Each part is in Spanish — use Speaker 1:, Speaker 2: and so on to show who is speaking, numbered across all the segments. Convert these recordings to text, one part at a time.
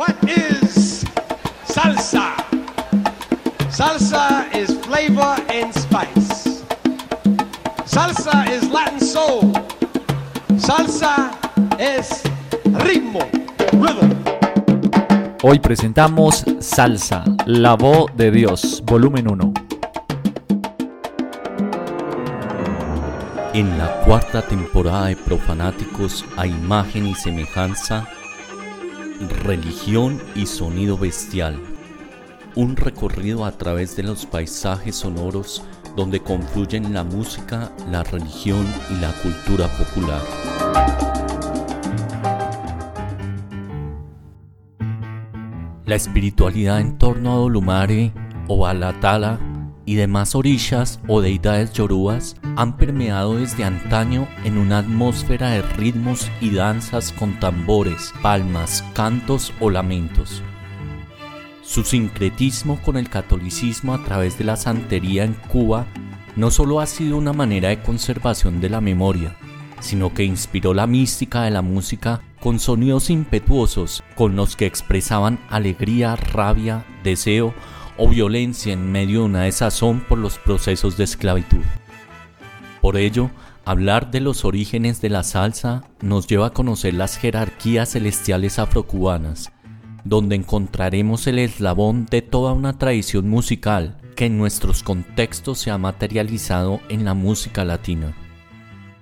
Speaker 1: What is salsa? Salsa is flavor and spice. Salsa is Latin soul. Salsa es ritmo, rhythm.
Speaker 2: Hoy presentamos Salsa, la voz de Dios, volumen 1.
Speaker 3: En la cuarta temporada de Profanáticos a imagen y semejanza, religión y sonido bestial. Un recorrido a través de los paisajes sonoros donde confluyen la música, la religión y la cultura popular. La espiritualidad en torno a Dolumare o Alatala y demás orillas o deidades yorubas han permeado desde antaño en una atmósfera de ritmos y danzas con tambores, palmas, cantos o lamentos. Su sincretismo con el catolicismo a través de la santería en Cuba no solo ha sido una manera de conservación de la memoria, sino que inspiró la mística de la música con sonidos impetuosos con los que expresaban alegría, rabia, deseo o violencia en medio de una desazón por los procesos de esclavitud. Por ello, hablar de los orígenes de la salsa nos lleva a conocer las jerarquías celestiales afrocubanas, donde encontraremos el eslabón de toda una tradición musical que en nuestros contextos se ha materializado en la música latina.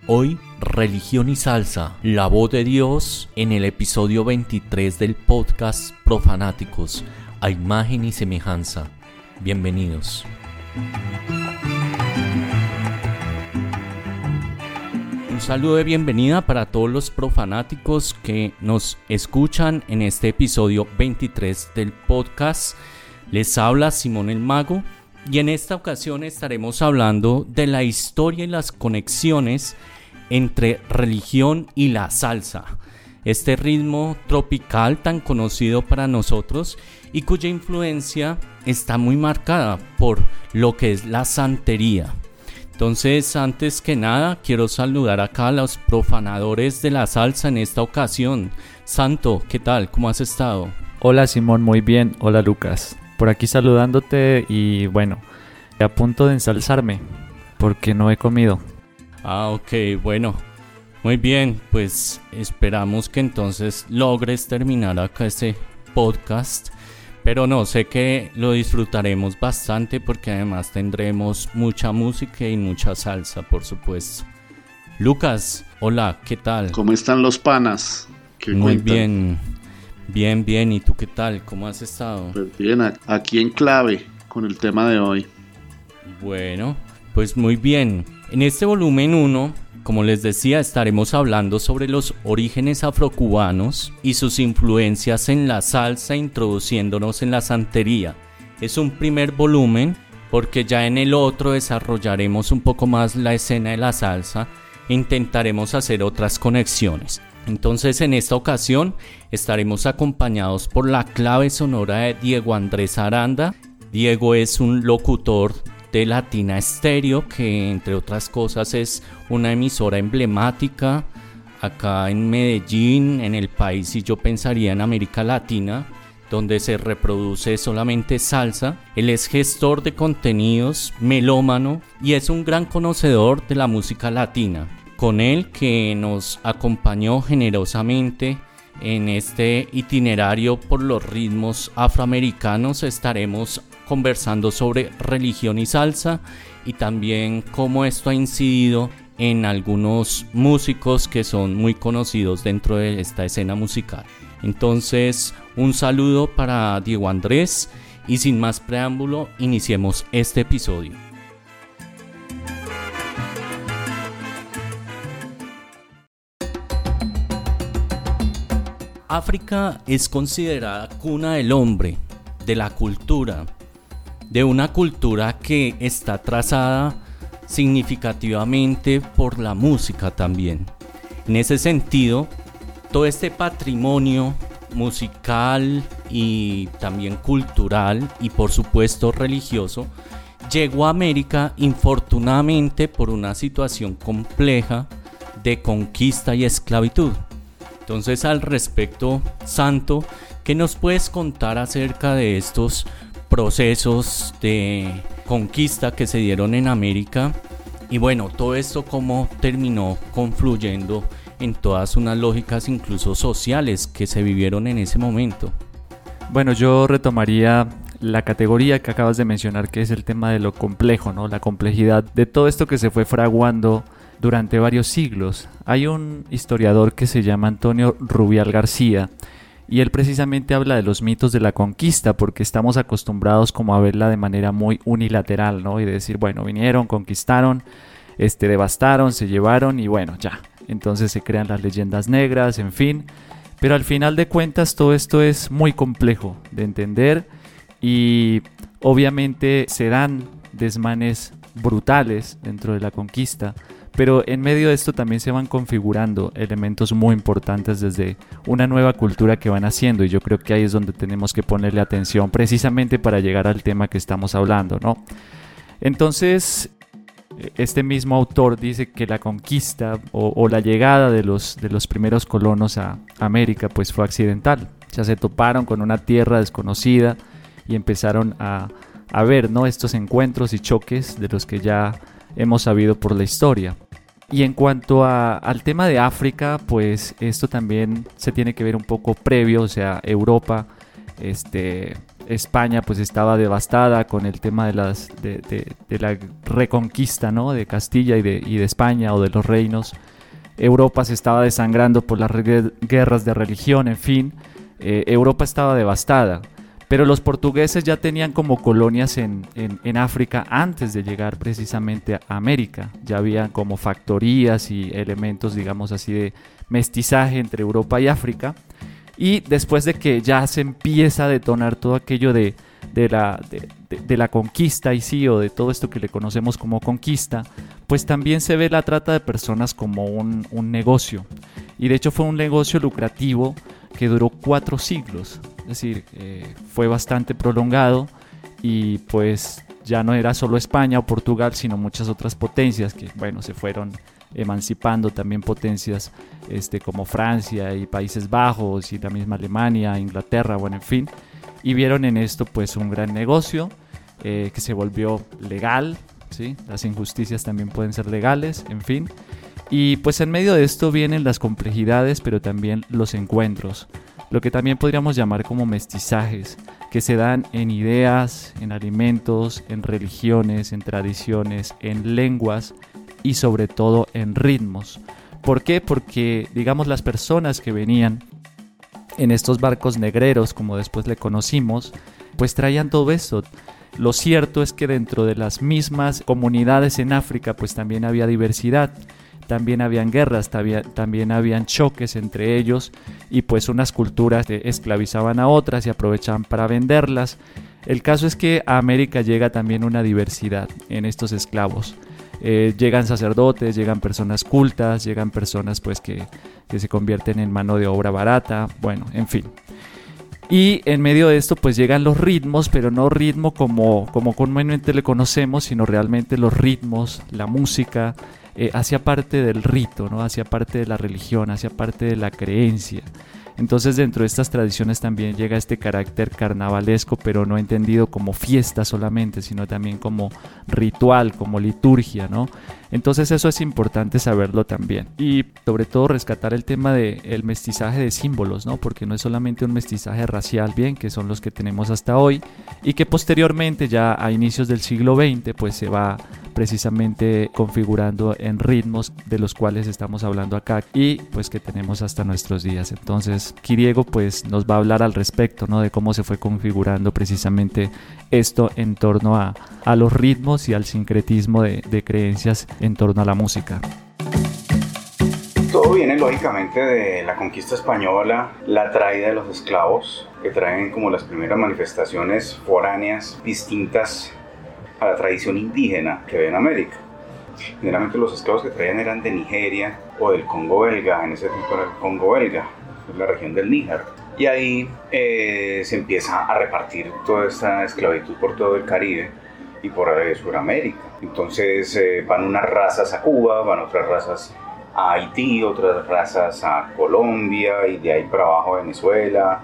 Speaker 3: Hoy, Religión y Salsa, la voz de Dios, en el episodio 23 del podcast Profanáticos, a imagen y semejanza. Bienvenidos. Un saludo de bienvenida para todos los profanáticos que nos escuchan en este episodio 23 del podcast. Les habla Simón el Mago y en esta ocasión estaremos hablando de la historia y las conexiones entre religión y la salsa este ritmo tropical tan conocido para nosotros y cuya influencia está muy marcada por lo que es la santería. Entonces, antes que nada, quiero saludar acá a los profanadores de la salsa en esta ocasión. Santo, ¿qué tal? ¿Cómo has estado?
Speaker 2: Hola Simón, muy bien. Hola Lucas. Por aquí saludándote y bueno, a punto de ensalzarme porque no he comido.
Speaker 3: Ah, ok, bueno, muy bien, pues esperamos que entonces logres terminar acá este podcast. Pero no, sé que lo disfrutaremos bastante porque además tendremos mucha música y mucha salsa, por supuesto. Lucas, hola, ¿qué tal?
Speaker 4: ¿Cómo están los panas?
Speaker 3: Muy bien, bien, bien. ¿Y tú qué tal? ¿Cómo has estado?
Speaker 4: Pues bien, aquí en clave con el tema de hoy.
Speaker 3: Bueno, pues muy bien. En este volumen 1 como les decía, estaremos hablando sobre los orígenes afrocubanos y sus influencias en la salsa, introduciéndonos en la santería. Es un primer volumen porque ya en el otro desarrollaremos un poco más la escena de la salsa intentaremos hacer otras conexiones. Entonces en esta ocasión estaremos acompañados por la clave sonora de Diego Andrés Aranda. Diego es un locutor de Latina Estéreo, que entre otras cosas es una emisora emblemática acá en Medellín, en el país, y yo pensaría en América Latina, donde se reproduce solamente salsa. Él es gestor de contenidos, melómano y es un gran conocedor de la música latina. Con él que nos acompañó generosamente en este itinerario por los ritmos afroamericanos estaremos conversando sobre religión y salsa y también cómo esto ha incidido en algunos músicos que son muy conocidos dentro de esta escena musical. Entonces, un saludo para Diego Andrés y sin más preámbulo, iniciemos este episodio. África es considerada cuna del hombre, de la cultura, de una cultura que está trazada significativamente por la música también. En ese sentido, todo este patrimonio musical y también cultural y por supuesto religioso llegó a América infortunadamente por una situación compleja de conquista y esclavitud. Entonces al respecto, Santo, ¿qué nos puedes contar acerca de estos procesos de conquista que se dieron en América? Y bueno, todo esto cómo terminó confluyendo en todas unas lógicas incluso sociales que se vivieron en ese momento.
Speaker 2: Bueno, yo retomaría la categoría que acabas de mencionar, que es el tema de lo complejo, ¿no? La complejidad de todo esto que se fue fraguando durante varios siglos. Hay un historiador que se llama Antonio Rubial García y él precisamente habla de los mitos de la conquista porque estamos acostumbrados como a verla de manera muy unilateral, ¿no? Y decir, bueno, vinieron, conquistaron, este devastaron, se llevaron y bueno, ya. Entonces se crean las leyendas negras, en fin. Pero al final de cuentas todo esto es muy complejo de entender y obviamente se dan desmanes brutales dentro de la conquista, pero en medio de esto también se van configurando elementos muy importantes desde una nueva cultura que van haciendo y yo creo que ahí es donde tenemos que ponerle atención precisamente para llegar al tema que estamos hablando, ¿no? Entonces, este mismo autor dice que la conquista o, la llegada de los, de los primeros colonos a América pues fue accidental. Ya se toparon con una tierra desconocida, y empezaron a, ver ¿no? estos encuentros y choques de los que ya hemos sabido por la historia. Y en cuanto al tema de África, pues esto también se tiene que ver un poco previo, o sea, Europa, este, España pues estaba devastada con el tema de, las, de, la reconquista ¿no? de Castilla y de, y de España o de los reinos. Europa se estaba desangrando por las guerras de religión, en fin, eh, Europa estaba devastada. Pero los portugueses ya tenían como colonias en, África antes de llegar precisamente a América. Ya habían como factorías y elementos, digamos así, de mestizaje entre Europa y África. Y después de que ya se empieza a detonar todo aquello de, la, de, la conquista y sí, o de todo esto que le conocemos como conquista, pues también se ve la trata de personas como un, un negocio. Y de hecho fue un negocio lucrativo que duró cuatro siglos. Es decir, eh, fue bastante prolongado y pues ya no era solo España o Portugal, sino muchas otras potencias que, bueno, se fueron emancipando también potencias este, como Francia y Países Bajos y la misma Alemania, Inglaterra, bueno, en fin, y vieron en esto pues un gran negocio eh, que se volvió legal, ¿sí? Las injusticias también pueden ser legales, en fin. Y pues en medio de esto vienen las complejidades, pero también los encuentros lo que también podríamos llamar como mestizajes, que se dan en ideas, en alimentos, en religiones, en tradiciones, en lenguas y sobre todo en ritmos. ¿Por qué? Porque, digamos, las personas que venían en estos barcos negreros, como después le conocimos, pues traían todo eso. Lo cierto es que dentro de las mismas comunidades en África, pues también había diversidad también habían guerras, también, habían choques entre ellos y pues unas culturas esclavizaban a otras y aprovechaban para venderlas. El caso es que a América llega también una diversidad en estos esclavos. Eh, llegan sacerdotes, llegan personas cultas, llegan personas pues que, que se convierten en mano de obra barata, bueno, en fin. Y en medio de esto pues llegan los ritmos, pero no ritmo como, como comúnmente le conocemos, sino realmente los ritmos, la música, eh, hacía parte del rito, ¿no? hacía parte de la religión, hacía parte de la creencia. Entonces dentro de estas tradiciones también llega este carácter carnavalesco, pero no entendido como fiesta solamente, sino también como ritual, como liturgia, ¿no? Entonces eso es importante saberlo también. Y sobre todo rescatar el tema del el mestizaje de símbolos, ¿no? Porque no es solamente un mestizaje racial, bien, que son los que tenemos hasta hoy, y que posteriormente ya a inicios del siglo XX pues se va precisamente configurando en ritmos de los cuales estamos hablando acá y pues que tenemos hasta nuestros días. Entonces, Kiriego pues nos va a hablar al respecto, ¿no? De cómo se fue configurando precisamente esto en torno a, a los ritmos y al sincretismo de, de creencias en torno a la música.
Speaker 5: Todo viene lógicamente de la conquista española, la traída de los esclavos, que traen como las primeras manifestaciones foráneas distintas a la tradición indígena que ve en América. Generalmente los esclavos que traían eran de Nigeria o del Congo belga, en ese tiempo era el Congo belga, la región del Níger. Y ahí eh, se empieza a repartir toda esta esclavitud por todo el Caribe y por Sudamérica. Entonces eh, van unas razas a Cuba, van otras razas a Haití, otras razas a Colombia y de ahí para abajo a Venezuela,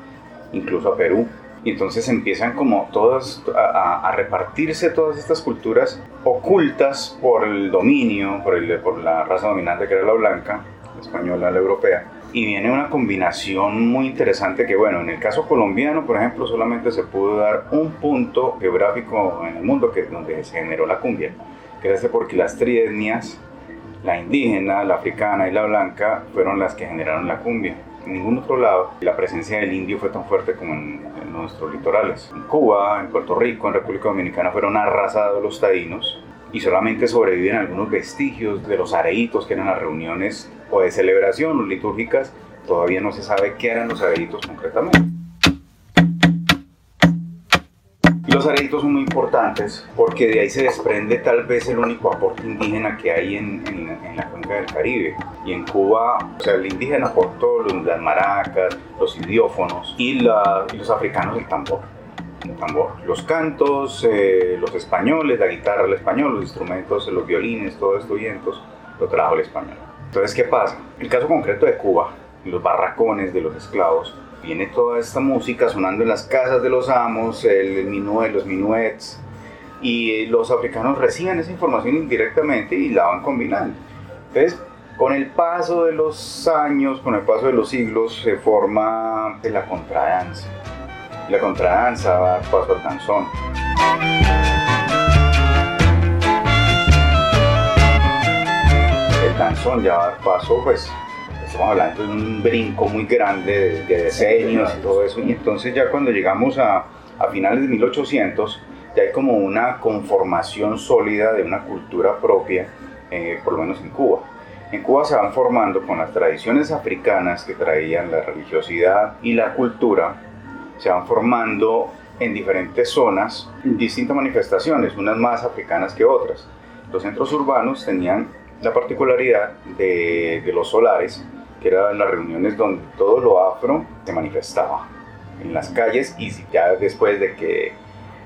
Speaker 5: incluso a Perú. Y entonces empiezan como todas a, repartirse todas estas culturas ocultas por el dominio, por, el, por la raza dominante que era la blanca, la española, la europea. Y viene una combinación muy interesante que, bueno, en el caso colombiano, por ejemplo, solamente se pudo dar un punto geográfico en el mundo que, donde se generó la cumbia, que es porque las trietnias, la indígena, la africana y la blanca, fueron las que generaron la cumbia en ningún otro lado la presencia del indio fue tan fuerte como en, nuestros litorales. En Cuba, en Puerto Rico, en República Dominicana fueron arrasados los taínos y solamente sobreviven algunos vestigios de los areitos que eran las reuniones o de celebración litúrgicas. Todavía no se sabe qué eran los areitos concretamente. Los areitos son muy importantes porque de ahí se desprende tal vez el único aporte indígena que hay en, la cuenca del Caribe. Y en Cuba, o sea, el indígena aportó las maracas, los idiófonos y, los africanos el tambor. El tambor. Los cantos, eh, los españoles, la guitarra, el español, los instrumentos, los violines, todos estos vientos, lo trajo el español. Entonces, ¿qué pasa? El caso concreto de Cuba, los barracones de los esclavos, viene toda esta música sonando en las casas de los amos, el minuet, los minuets, y los africanos reciben esa información indirectamente y la van combinando. Entonces, con el paso de los años, con el paso de los siglos, se forma la contradanza. La contradanza paso al danzón. Danzón ya paso, pues, estamos hablando de un brinco muy grande de, decenios y todo eso, y entonces ya cuando llegamos a, a finales de 1800, ya hay como una conformación sólida de una cultura propia, eh, por lo menos en Cuba. En Cuba se van formando con las tradiciones africanas que traían la religiosidad y la cultura, se van formando en diferentes zonas distintas manifestaciones, unas más africanas que otras. Los centros urbanos tenían la particularidad de, de los solares, que eran las reuniones donde todo lo afro se manifestaba en las calles y ya después de que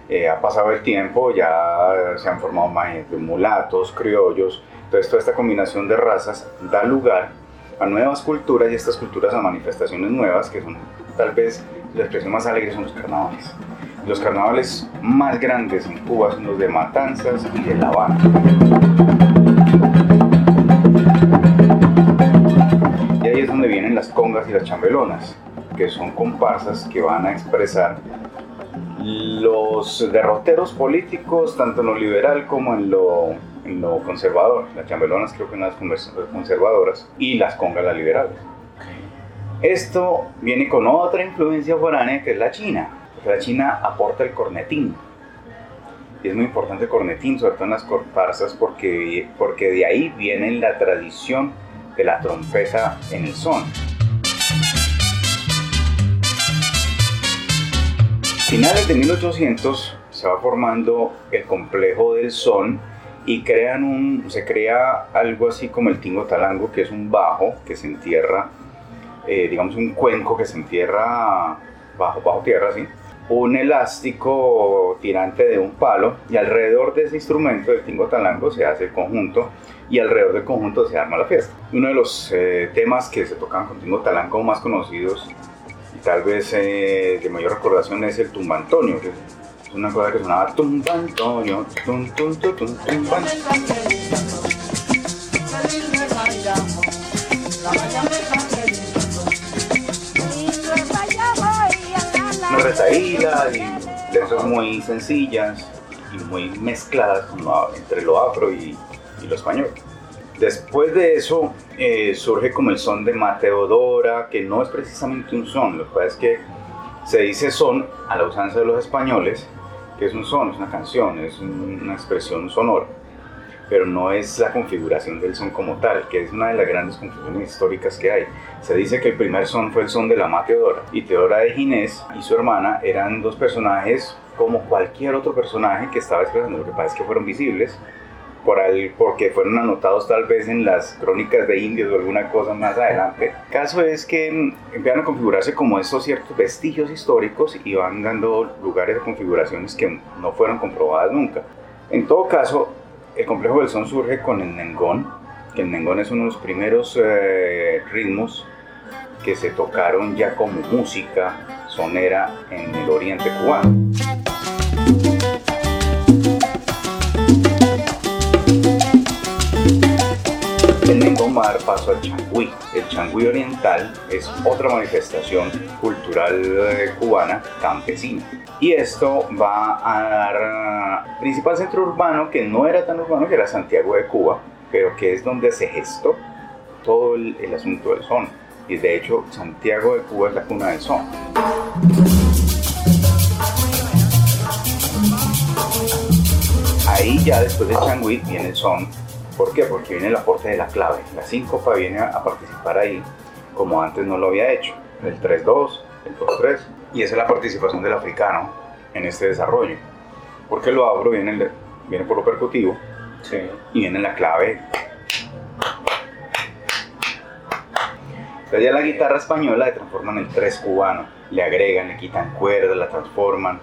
Speaker 5: eh, ha pasado el tiempo ya se han formado más mulatos, criollos, entonces toda esta combinación de razas da lugar a nuevas culturas y estas culturas a manifestaciones nuevas que son tal vez la expresión más alegre son los carnavales. Los carnavales más grandes en Cuba son los de Matanzas y de La Habana. Ahí es donde vienen las congas y las chambelonas, que son comparsas que van a expresar los derroteros políticos, tanto en lo liberal como en lo, en lo conservador. Las chambelonas creo que son las conservadoras y las congas las liberales. Esto viene con otra influencia foránea que es la China. La China aporta el cornetín. Y es muy importante cornetín, sobre todo en las comparsas, porque, porque de ahí viene la tradición de la trompeta en el son. Finales de 1800 se va formando el complejo del son y crean un, se crea algo así como el tingo talango, que es un bajo que se entierra, eh, digamos un cuenco que se entierra bajo, bajo tierra, ¿sí? Un elástico tirante de un palo y alrededor de ese instrumento del tingo talango se hace el conjunto y alrededor del conjunto se arma la fiesta. Uno de los eh, temas que se tocan con tingo talango más conocidos y tal vez eh, de mayor recordación es el tumbantonio, que es una cosa que sonaba tumbantonio, tum tum tum tum tumban. Retaíla y letras muy sencillas y muy mezcladas entre lo afro y y lo español. Después de eso eh, surge como el son de Mateodora, que no es precisamente un son, lo que pasa es que se dice son a la usanza de los españoles, que es un son, es una canción, es una expresión sonora, pero no es la configuración del son como tal, que es una de las grandes confusiones históricas que hay. Se dice que el primer son fue el son de la Mateodora, y Teodora de Ginés y su hermana eran dos personajes como cualquier otro personaje que estaba expresando, lo que pasa es que fueron visibles, por porque fueron anotados tal vez en las crónicas de indios o alguna cosa más adelante. El caso es que mm, empiezan a configurarse como estos ciertos vestigios históricos y van dando lugares a configuraciones que no fueron comprobadas nunca. En todo caso, el complejo del son surge con el Nengón, que el nengón es uno de los primeros eh, ritmos que se tocaron ya como música sonera en el oriente cubano. El Nengomar pasó al changüí. El changüí oriental es otra manifestación cultural eh, cubana campesina. Y esto va a dar principal centro urbano que no era tan urbano, que era Santiago de Cuba, pero que es donde se gestó todo el, asunto del son. Y de hecho, Santiago de Cuba es la cuna del son. Ahí ya después del changüí viene el son. ¿Por qué? Porque viene el aporte de la clave. La síncopa viene a participar ahí como antes no lo había hecho. El 3-2, el 2-3. Y esa es la participación del africano en este desarrollo. Porque lo abro, viene, el- viene por lo percutivo y viene la clave. Entonces ya la guitarra española le transforman el 3 cubano. Le agregan, le quitan cuerdas, la transforman.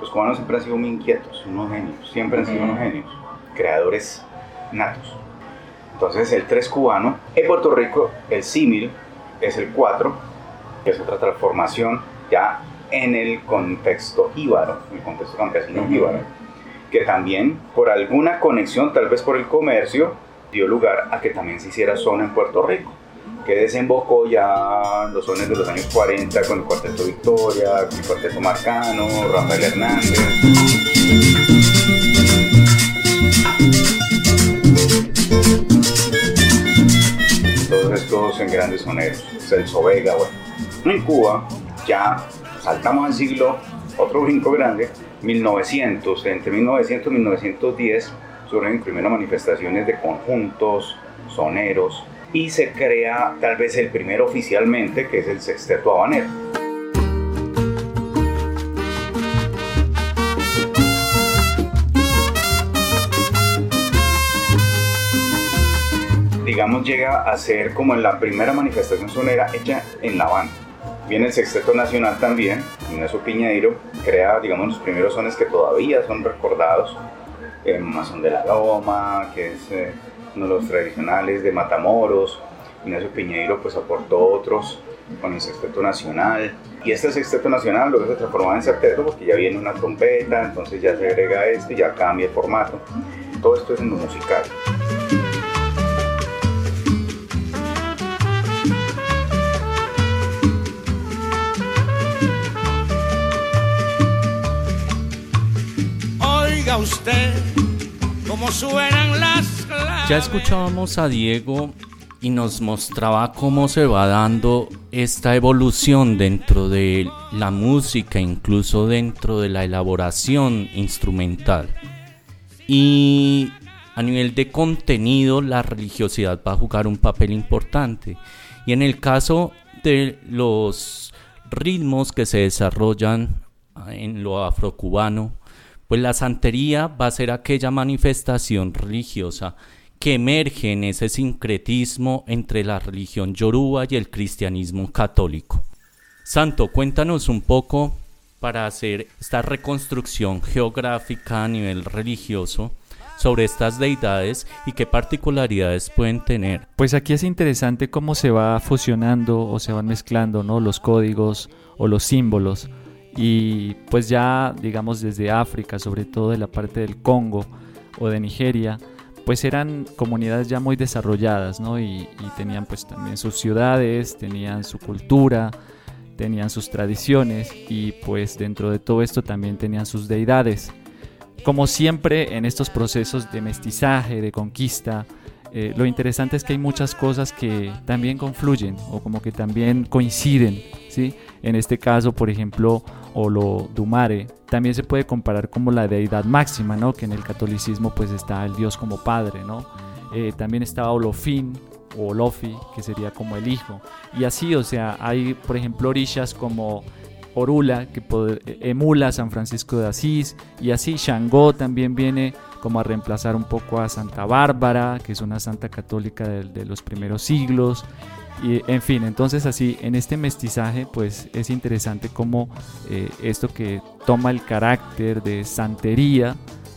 Speaker 5: Los cubanos siempre han sido muy inquietos, unos genios. Siempre han sido unos genios. Creadores natos. Entonces el 3 cubano. En Puerto Rico el símil es el 4, que es otra transformación ya en el contexto jíbaro, en el contexto campesino jíbaro, que también por alguna conexión, tal vez por el comercio, dio lugar a que también se hiciera zona en Puerto Rico, que desembocó ya en los sones de los años 40 con el Cuarteto Victoria, con el Cuarteto Marcano, Rafael Hernández. todos estos en grandes soneros, Celso Vega, bueno. En Cuba ya saltamos al siglo, otro brinco grande, 1900, entre 1900 y 1910 surgen primeras manifestaciones de conjuntos, soneros, y se crea tal vez el primero oficialmente, que es el sexteto habanero. digamos, llega a ser como la primera manifestación sonera hecha en La Habana. Viene el Sexteto Nacional también, Ignacio Piñeiro, crea, digamos, los primeros sones que todavía son recordados, eh, Mazón de la Loma, que es eh, uno de los tradicionales de Matamoros, Ignacio Piñeiro pues aportó otros con el Sexteto Nacional, y este Sexteto Nacional luego se transformaba en septeto porque ya viene una trompeta, entonces ya se agrega este, ya cambia el formato, todo esto es en lo musical.
Speaker 6: Oiga usted cómo suenan las claves.
Speaker 3: Ya escuchábamos a Diego y nos mostraba cómo se va dando esta evolución dentro de la música, incluso dentro de la elaboración instrumental. Y a nivel de contenido, la religiosidad va a jugar un papel importante. Y en el caso de los ritmos que se desarrollan en lo afrocubano, pues la santería va a ser aquella manifestación religiosa que emerge en ese sincretismo entre la religión yoruba y el cristianismo católico. Santo, cuéntanos un poco para hacer esta reconstrucción geográfica a nivel religioso sobre estas deidades y qué particularidades pueden tener.
Speaker 2: Pues aquí es interesante cómo se va fusionando o se van mezclando ¿no? los códigos o los símbolos. Y pues ya, digamos, desde África, sobre todo de la parte del Congo o de Nigeria, pues eran comunidades ya muy desarrolladas, ¿no? Y, tenían pues también sus ciudades, tenían su cultura, tenían sus tradiciones y pues dentro de todo esto también tenían sus deidades. Como siempre en estos procesos de mestizaje, de conquista, eh, lo interesante es que hay muchas cosas que también confluyen o como que también coinciden, ¿sí? En este caso, por ejemplo, Olodumare también se puede comparar como la deidad máxima, ¿no? Que en el catolicismo pues está el Dios como padre, ¿no? Eh, también está Olofin o Olofi, que sería como el hijo. Y así, o sea, hay, por ejemplo, orishas como Orula, que emula a San Francisco de Asís, y así Shango también viene como a reemplazar un poco a Santa Bárbara, que es una santa católica de, de los primeros siglos. Y, en fin, entonces así, en este mestizaje, pues es interesante cómo eh, esto que toma el carácter de santería,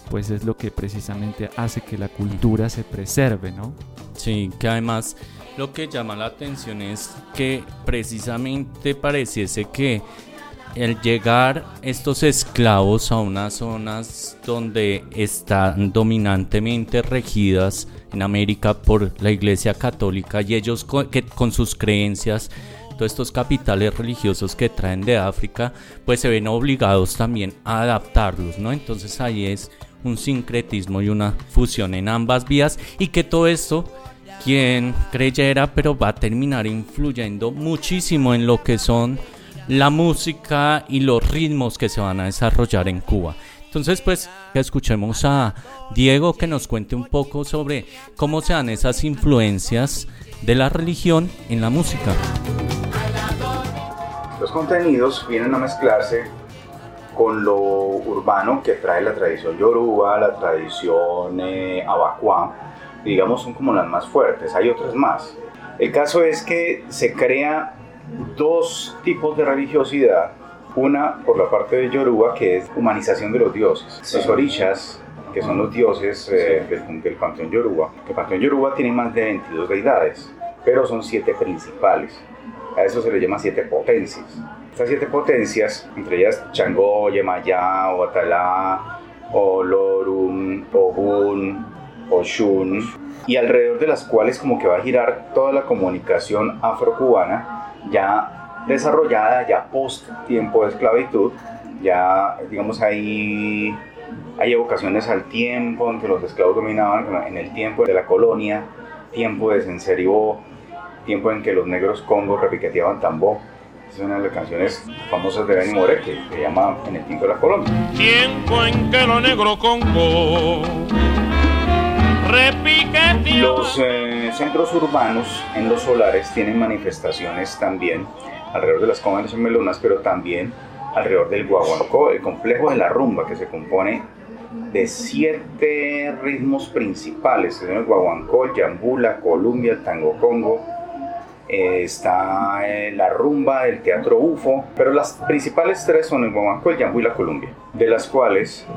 Speaker 2: pues es lo que precisamente hace que la cultura se preserve, ¿no?
Speaker 3: Sí, que además lo que llama la atención es que precisamente pareciese que el llegar estos esclavos a unas zonas donde están dominantemente regidas en América por la Iglesia Católica y ellos con, que, con sus creencias, todos estos capitales religiosos que traen de África, pues se ven obligados también a adaptarlos, ¿no? Entonces ahí es un sincretismo y una fusión en ambas vías y que todo esto quien creyera pero va a terminar influyendo muchísimo en lo que son la música y los ritmos que se van a desarrollar en Cuba. Entonces, pues, escuchemos a Diego que nos cuente un poco sobre cómo se dan esas influencias de la religión en la música.
Speaker 5: Los contenidos vienen a mezclarse con lo urbano que trae la tradición yoruba, la tradición eh, abacuá, digamos son como las más fuertes, hay otras más. El caso es que se crea dos tipos de religiosidad, una por la parte de Yoruba que es humanización de los dioses, los orishas que son los dioses eh, del, del, panteón Yoruba. El panteón Yoruba tiene más de 22 deidades, pero son siete principales. A eso se le llama siete potencias. Estas siete potencias, entre ellas Changó, Yemayá, Oatalá, Olorum, Ogun, Oshun, y alrededor de las cuales como que va a girar toda la comunicación afrocubana ya desarrollada, ya post tiempo de esclavitud, ya digamos hay, hay evocaciones al tiempo en que los esclavos dominaban, en el tiempo de la colonia, tiempo de Senseribó, tiempo en que los negros congos repiqueteaban tambor. Es una de las canciones famosas de Benny More que se llama En el tiempo de la colonia.
Speaker 6: Tiempo en que los negros congos
Speaker 5: los eh, centros urbanos en los solares tienen manifestaciones también alrededor de las comas de melonas, pero también alrededor del guaguancó, el complejo de la rumba, que se compone de siete ritmos principales, el guaguancó, el yambú, la columbia, el tango congo, eh, está eh, la rumba, el teatro UFO, pero las principales tres son el guaguancó, el yambú y la columbia, de las cuales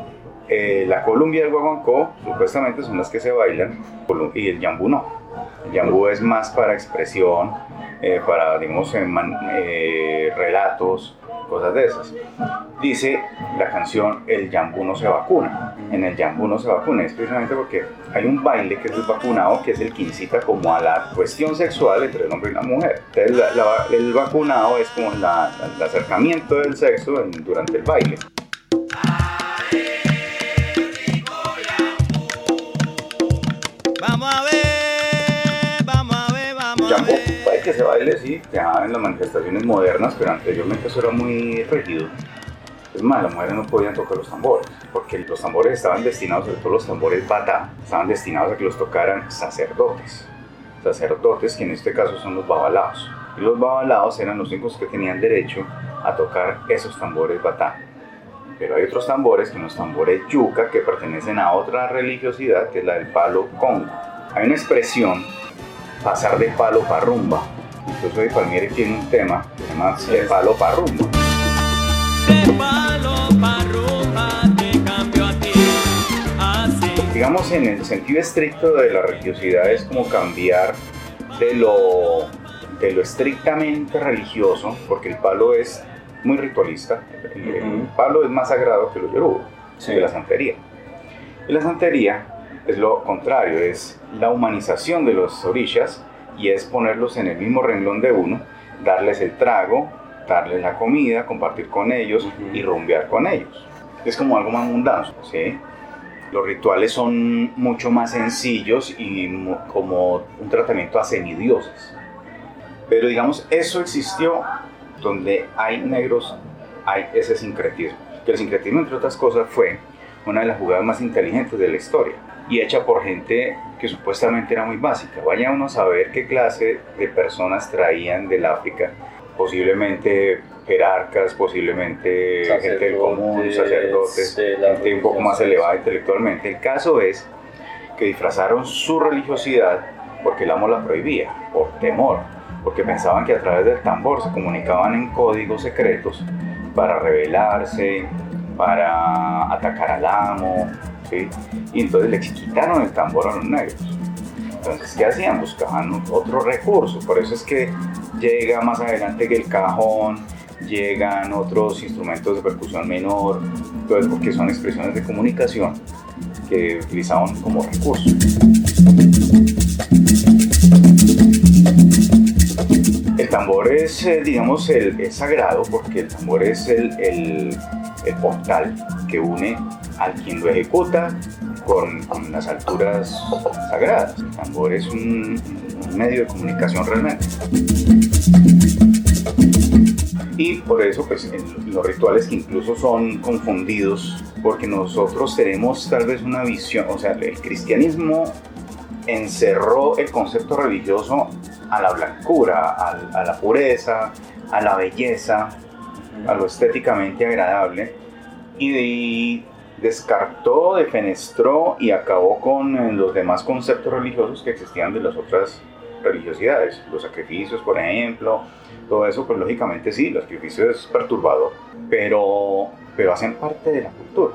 Speaker 5: eh, la columbia y el guaguancó supuestamente son las que se bailan y el yambú no. Yambú es más para expresión, eh, para, digamos, eh, relatos, cosas de esas. Dice la canción El yambú no se vacuna. En el yambú no se vacuna es precisamente porque hay un baile que es el vacunado, que es el que incita como a la cuestión sexual entre el hombre y la mujer. Entonces el vacunado es como el acercamiento del sexo durante el baile.
Speaker 6: Vamos a ver, ver.
Speaker 5: Puede que se baile, sí, ya en las manifestaciones modernas, pero anteriormente eso era muy rígido. Es más, las mujeres no podían tocar los tambores, porque los tambores estaban destinados, sobre todo los tambores bata, estaban destinados a que los tocaran sacerdotes. Sacerdotes, que en este caso son los babalaos. Y los babalaos eran los únicos que tenían derecho a tocar esos tambores batá pero hay otros tambores, que son los tambores yuca, que pertenecen a otra religiosidad, que es la del palo congo. Hay una expresión, pasar de palo para rumba. Incluso de Palmieri tiene un tema que se llama de palo para rumba.
Speaker 6: De palo pa' rumba te cambio a ti. Así.
Speaker 5: Digamos, en el sentido estricto de la religiosidad es como cambiar de lo, de lo estrictamente religioso, porque el palo es muy ritualista. El, palo es más sagrado que lo yoruba, de la santería. Y la santería es lo contrario, es la humanización de los orishas y es ponerlos en el mismo renglón de uno, darles el trago, darles la comida, compartir con ellos y rumbear con ellos. Es como algo más mundano, ¿sí? Los rituales son mucho más sencillos y como un tratamiento a semidioses. Pero digamos, eso existió donde hay negros, hay ese sincretismo. Que el sincretismo, entre otras cosas, fue una de las jugadas más inteligentes de la historia y hecha por gente que supuestamente era muy básica. Vaya uno a saber qué clase de personas traían del África, posiblemente jerarcas, posiblemente gente del común, sacerdotes, gente un poco más elevada intelectualmente. El caso es que disfrazaron su religiosidad porque el amo la prohibía, por temor porque pensaban que a través del tambor se comunicaban en códigos secretos para rebelarse, para atacar al amo, y entonces le quitaron el tambor a los negros. Entonces, ¿qué hacían? Buscaban otro recurso. Por eso es que llega más adelante que el cajón, llegan otros instrumentos de percusión menor, pues porque son expresiones de comunicación que utilizaban como recurso. El tambor es, eh, digamos, el, sagrado porque el tambor es el- el portal que une al quien lo ejecuta con, con las alturas sagradas. El tambor es un, medio de comunicación realmente. Y por eso, pues, los rituales que incluso son confundidos, porque nosotros tenemos tal vez una visión, o sea, el cristianismo encerró el concepto religioso a la blancura, a, la pureza, a la belleza, a lo estéticamente agradable, y, de- descartó, defenestró y acabó con eh, los demás conceptos religiosos que existían de las otras religiosidades, los sacrificios, por ejemplo, todo eso, pues lógicamente sí, los sacrificios es perturbador, pero, pero hacen parte de la cultura.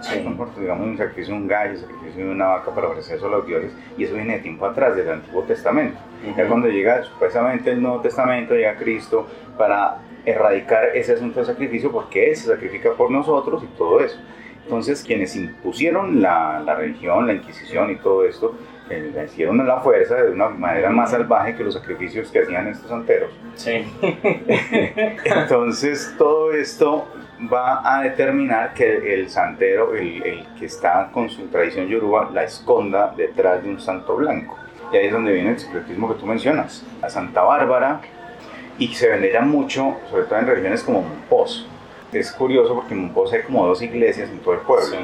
Speaker 5: Son parte, digamos, un sacrificio de un gallo, un sacrificio de una vaca para ofrecer eso a los dioses, y eso viene de tiempo atrás, desde el Antiguo Testamento. Ya cuando llega supuestamente el Nuevo Testamento, llega Cristo para erradicar ese asunto de sacrificio, porque Él se sacrifica por nosotros y todo eso. Entonces, quienes impusieron la, la religión, la Inquisición y todo esto, eh, la hicieron a la fuerza de una manera más salvaje que los sacrificios que hacían estos santeros.
Speaker 3: Sí.
Speaker 5: Entonces todo esto va a determinar que el santero, el, el que está con su tradición yoruba, la esconda detrás de un santo blanco. Y ahí es donde viene el secretismo que tú mencionas. La Santa Bárbara, y se venera mucho, sobre todo en regiones como Monpós. Es curioso porque en Monpós hay como dos iglesias en todo el pueblo.
Speaker 3: Sí.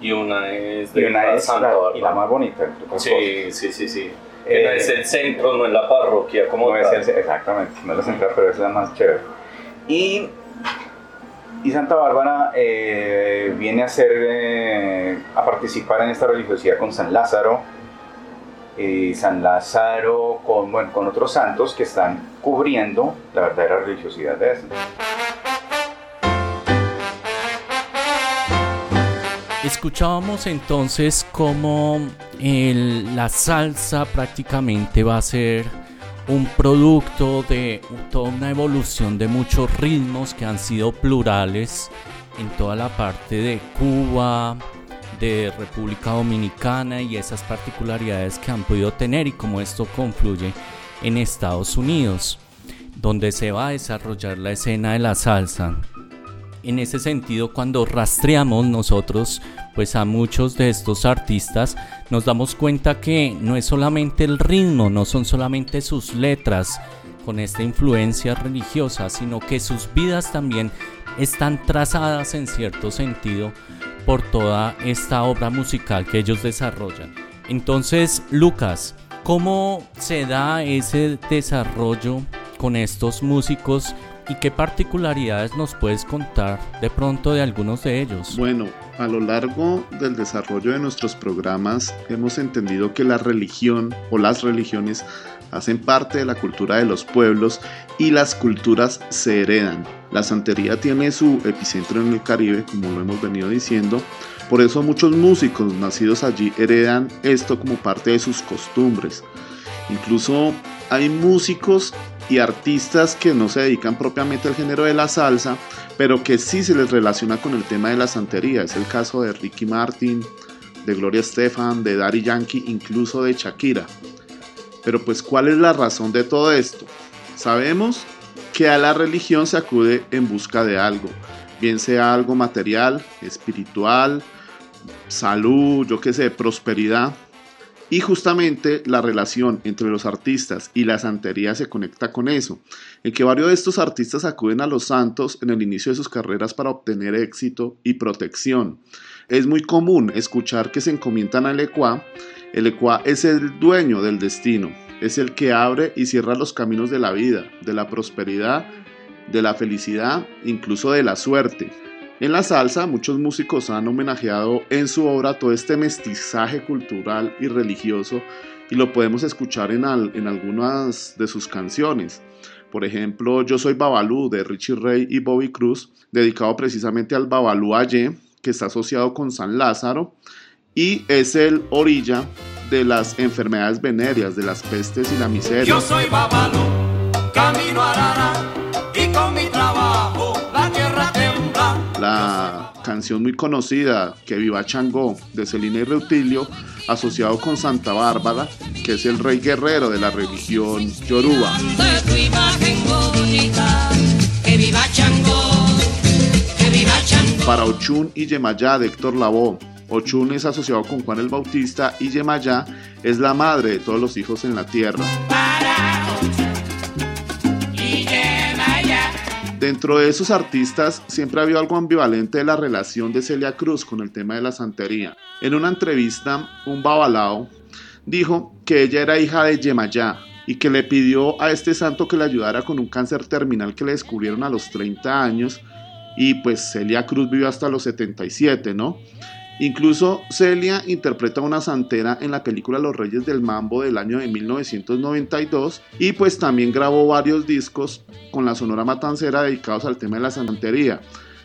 Speaker 3: Y una es
Speaker 5: Y una es
Speaker 3: Santa
Speaker 5: la, y la más bonita.
Speaker 3: Sí, sí, sí, sí. Que no
Speaker 5: Eh,
Speaker 3: es el centro, no es la parroquia como
Speaker 5: No es el- exactamente, no es la central, pero es la más chévere. Y, y Santa Bárbara eh, viene a ser, eh, a participar en esta religiosidad con San Lázaro, y San Lázaro con, bueno, con otros santos que están cubriendo la verdadera religiosidad de esto.
Speaker 3: Escuchábamos entonces cómo la salsa prácticamente va a ser un producto de toda una evolución de muchos ritmos que han sido plurales en toda la parte de Cuba, de República Dominicana y esas particularidades que han podido tener y cómo esto confluye en Estados Unidos, donde se va a desarrollar la escena de la salsa. En ese sentido cuando rastreamos nosotros pues a muchos de estos artistas nos damos cuenta que no es solamente el ritmo, no son solamente sus letras con esta influencia religiosa, sino que sus vidas también están trazadas en cierto sentido por toda esta obra musical que ellos desarrollan. Entonces, Lucas, ¿cómo se da ese desarrollo con estos músicos y qué particularidades nos puedes contar de pronto de algunos de ellos?
Speaker 4: Bueno, a lo largo del desarrollo de nuestros programas hemos entendido que la religión o las religiones hacen parte de la cultura de los pueblos y las culturas se heredan. La santería tiene su epicentro en el Caribe, como lo hemos venido diciendo. Por eso muchos músicos nacidos allí heredan esto como parte de sus costumbres. Incluso hay músicos y artistas que no se dedican propiamente al género de la salsa, pero que sí se les relaciona con el tema de la santería. Es el caso de Ricky Martin, de Gloria Estefan, de Daddy Yankee, incluso de Shakira. Pero pues, ¿cuál es la razón de todo esto? Sabemos que a la religión se acude en busca de algo, bien sea algo material, espiritual, salud, yo qué sé, prosperidad. Y justamente la relación entre los artistas y la santería se conecta con eso, en que varios de estos artistas acuden a los santos en el inicio de sus carreras para obtener éxito y protección. Es muy común escuchar que se encomiendan al Ecuá. El Ecuá es el dueño del destino, es el que abre y cierra los caminos de la vida, de la prosperidad, de la felicidad, incluso de la suerte. En la salsa, muchos músicos han homenajeado en su obra todo este mestizaje cultural y religioso y lo podemos escuchar en, al- en algunas de sus canciones. Por ejemplo, Yo soy Babalú de Richie Ray y Bobby Cruz, dedicado precisamente al Babalú Ayé, que está asociado con San Lázaro, y es el Orilla de las enfermedades venéreas, de las pestes y la miseria.
Speaker 6: Yo soy Babalo, camino a Arara y con mi trabajo la tierra tembla.
Speaker 4: La canción muy conocida, Que Viva Changó, de Celina y Reutilio, asociado con Santa Bárbara, que es el rey guerrero de la religión yoruba.
Speaker 7: de tu imagen bonita. Que viva Chango, que viva Chango.
Speaker 4: Para Ochun y Yemayá de Héctor Lavoe. Ochun es asociado con Juan el Bautista y Yemayá es la madre de todos los hijos en la tierra. Dentro de esos artistas siempre ha habido algo ambivalente de la relación de Celia Cruz con el tema de la santería. En una entrevista, un babalao dijo que ella era hija de Yemayá y que le pidió a este santo que le ayudara con un cáncer terminal que le descubrieron a los 30 años y pues Celia Cruz vivió hasta los 77, ¿no? Incluso Celia interpreta una santera en la película Los Reyes del Mambo del año de 1992 y pues también grabó varios discos con la Sonora Matancera dedicados al tema de la santería.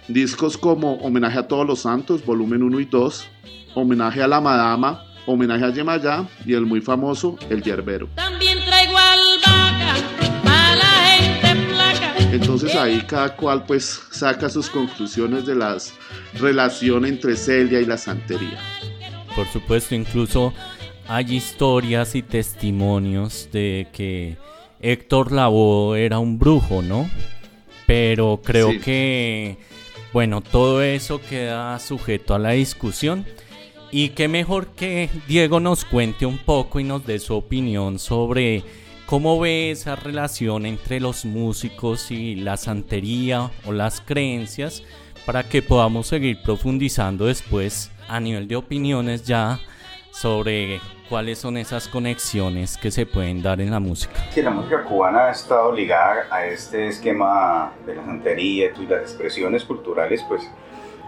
Speaker 4: Discos como Homenaje a todos los santos, volumen 1 y 2, Homenaje a la Madama, Homenaje a Yemayá y el muy famoso El Yerbero. Entonces ahí cada cual pues saca sus conclusiones de la relación entre Celia y la santería.
Speaker 3: Por supuesto, incluso hay historias y testimonios de que Héctor Lavoe era un brujo, ¿no? Pero creo
Speaker 4: Sí.
Speaker 3: que, bueno, todo eso queda sujeto a la discusión. Y qué mejor que Diego nos cuente un poco y nos dé su opinión sobre cómo ve esa relación entre los músicos y la santería o las creencias para que podamos seguir profundizando después a nivel de opiniones ya sobre cuáles son esas conexiones que se pueden dar en la música.
Speaker 5: Sí, la música cubana ha estado ligada a este esquema de la santería y las expresiones culturales, pues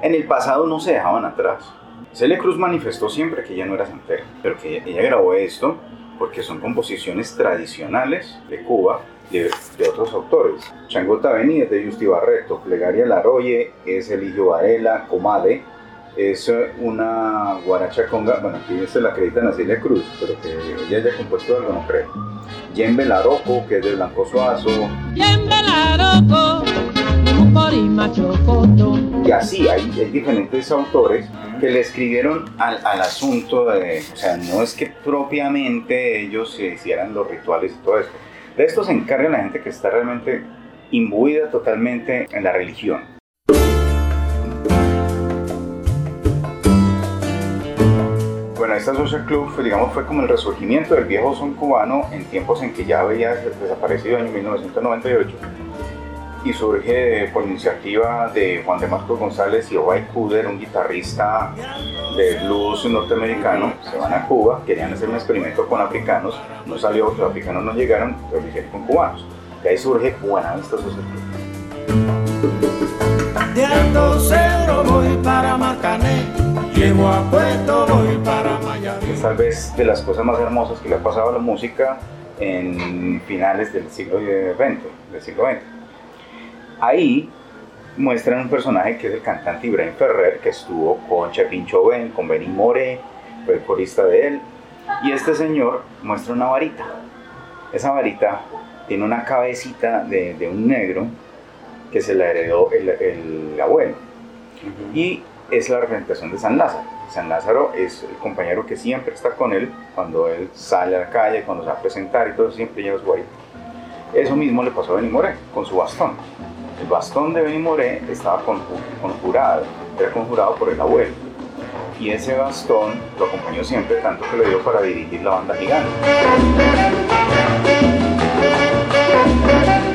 Speaker 5: en el pasado no se dejaban atrás. Celia Cruz manifestó siempre que ella no era santera, pero que ella grabó esto porque son composiciones tradicionales de Cuba de, de otros autores. Changota Avenida es de Justi Barreto, Plegaria Laroye es Eligio Varela, Comade es una guaracha conga, bueno aquí se la acreditan a Celia Cruz, pero que ella haya compuesto algo no creo. Yembe Laroco, que es de Blanco Suazo,
Speaker 7: Mucorima Chocoto.
Speaker 5: Y así hay, hay diferentes autores que le escribieron al, al asunto de, o sea, no es que propiamente ellos se hicieran los rituales y todo esto. De esto se encarga la gente que está realmente imbuida totalmente en la religión. Bueno, esta Social Club, fue, digamos, fue como el resurgimiento del viejo son cubano en tiempos en que ya había desaparecido en 1998 y surge por iniciativa de Juan de Marcos González y Obai Kuder, un guitarrista de blues norteamericano. Se van a Cuba, querían hacer un experimento con africanos, no salió, los africanos no llegaron, pero lo hicieron con cubanos. De ahí surge Buenavista Social Club.
Speaker 6: De Alto Cero voy para Marcané, llego a Puerto, voy para Miami.
Speaker 5: es tal vez de las cosas más hermosas que le ha pasado a la música en finales del siglo XX, del siglo XX. Ahí muestran un personaje que es el cantante Ibrahim Ferrer, que estuvo con Chepin Ben, con Benny More, fue el corista de él. Y este señor muestra una varita. Esa varita tiene una cabecita de, de un negro que se la heredó el, el abuelo. Y es la representación de San Lázaro. San Lázaro es el compañero que siempre está con él cuando él sale a la calle, cuando se va a presentar y todo, siempre lleva su varita. Eso mismo le pasó a Benny Moré con su bastón. El bastón de Benny Moré estaba conju- conjurado, era conjurado por el abuelo. Y ese bastón lo acompañó siempre, tanto que lo dio para dirigir la banda gigante.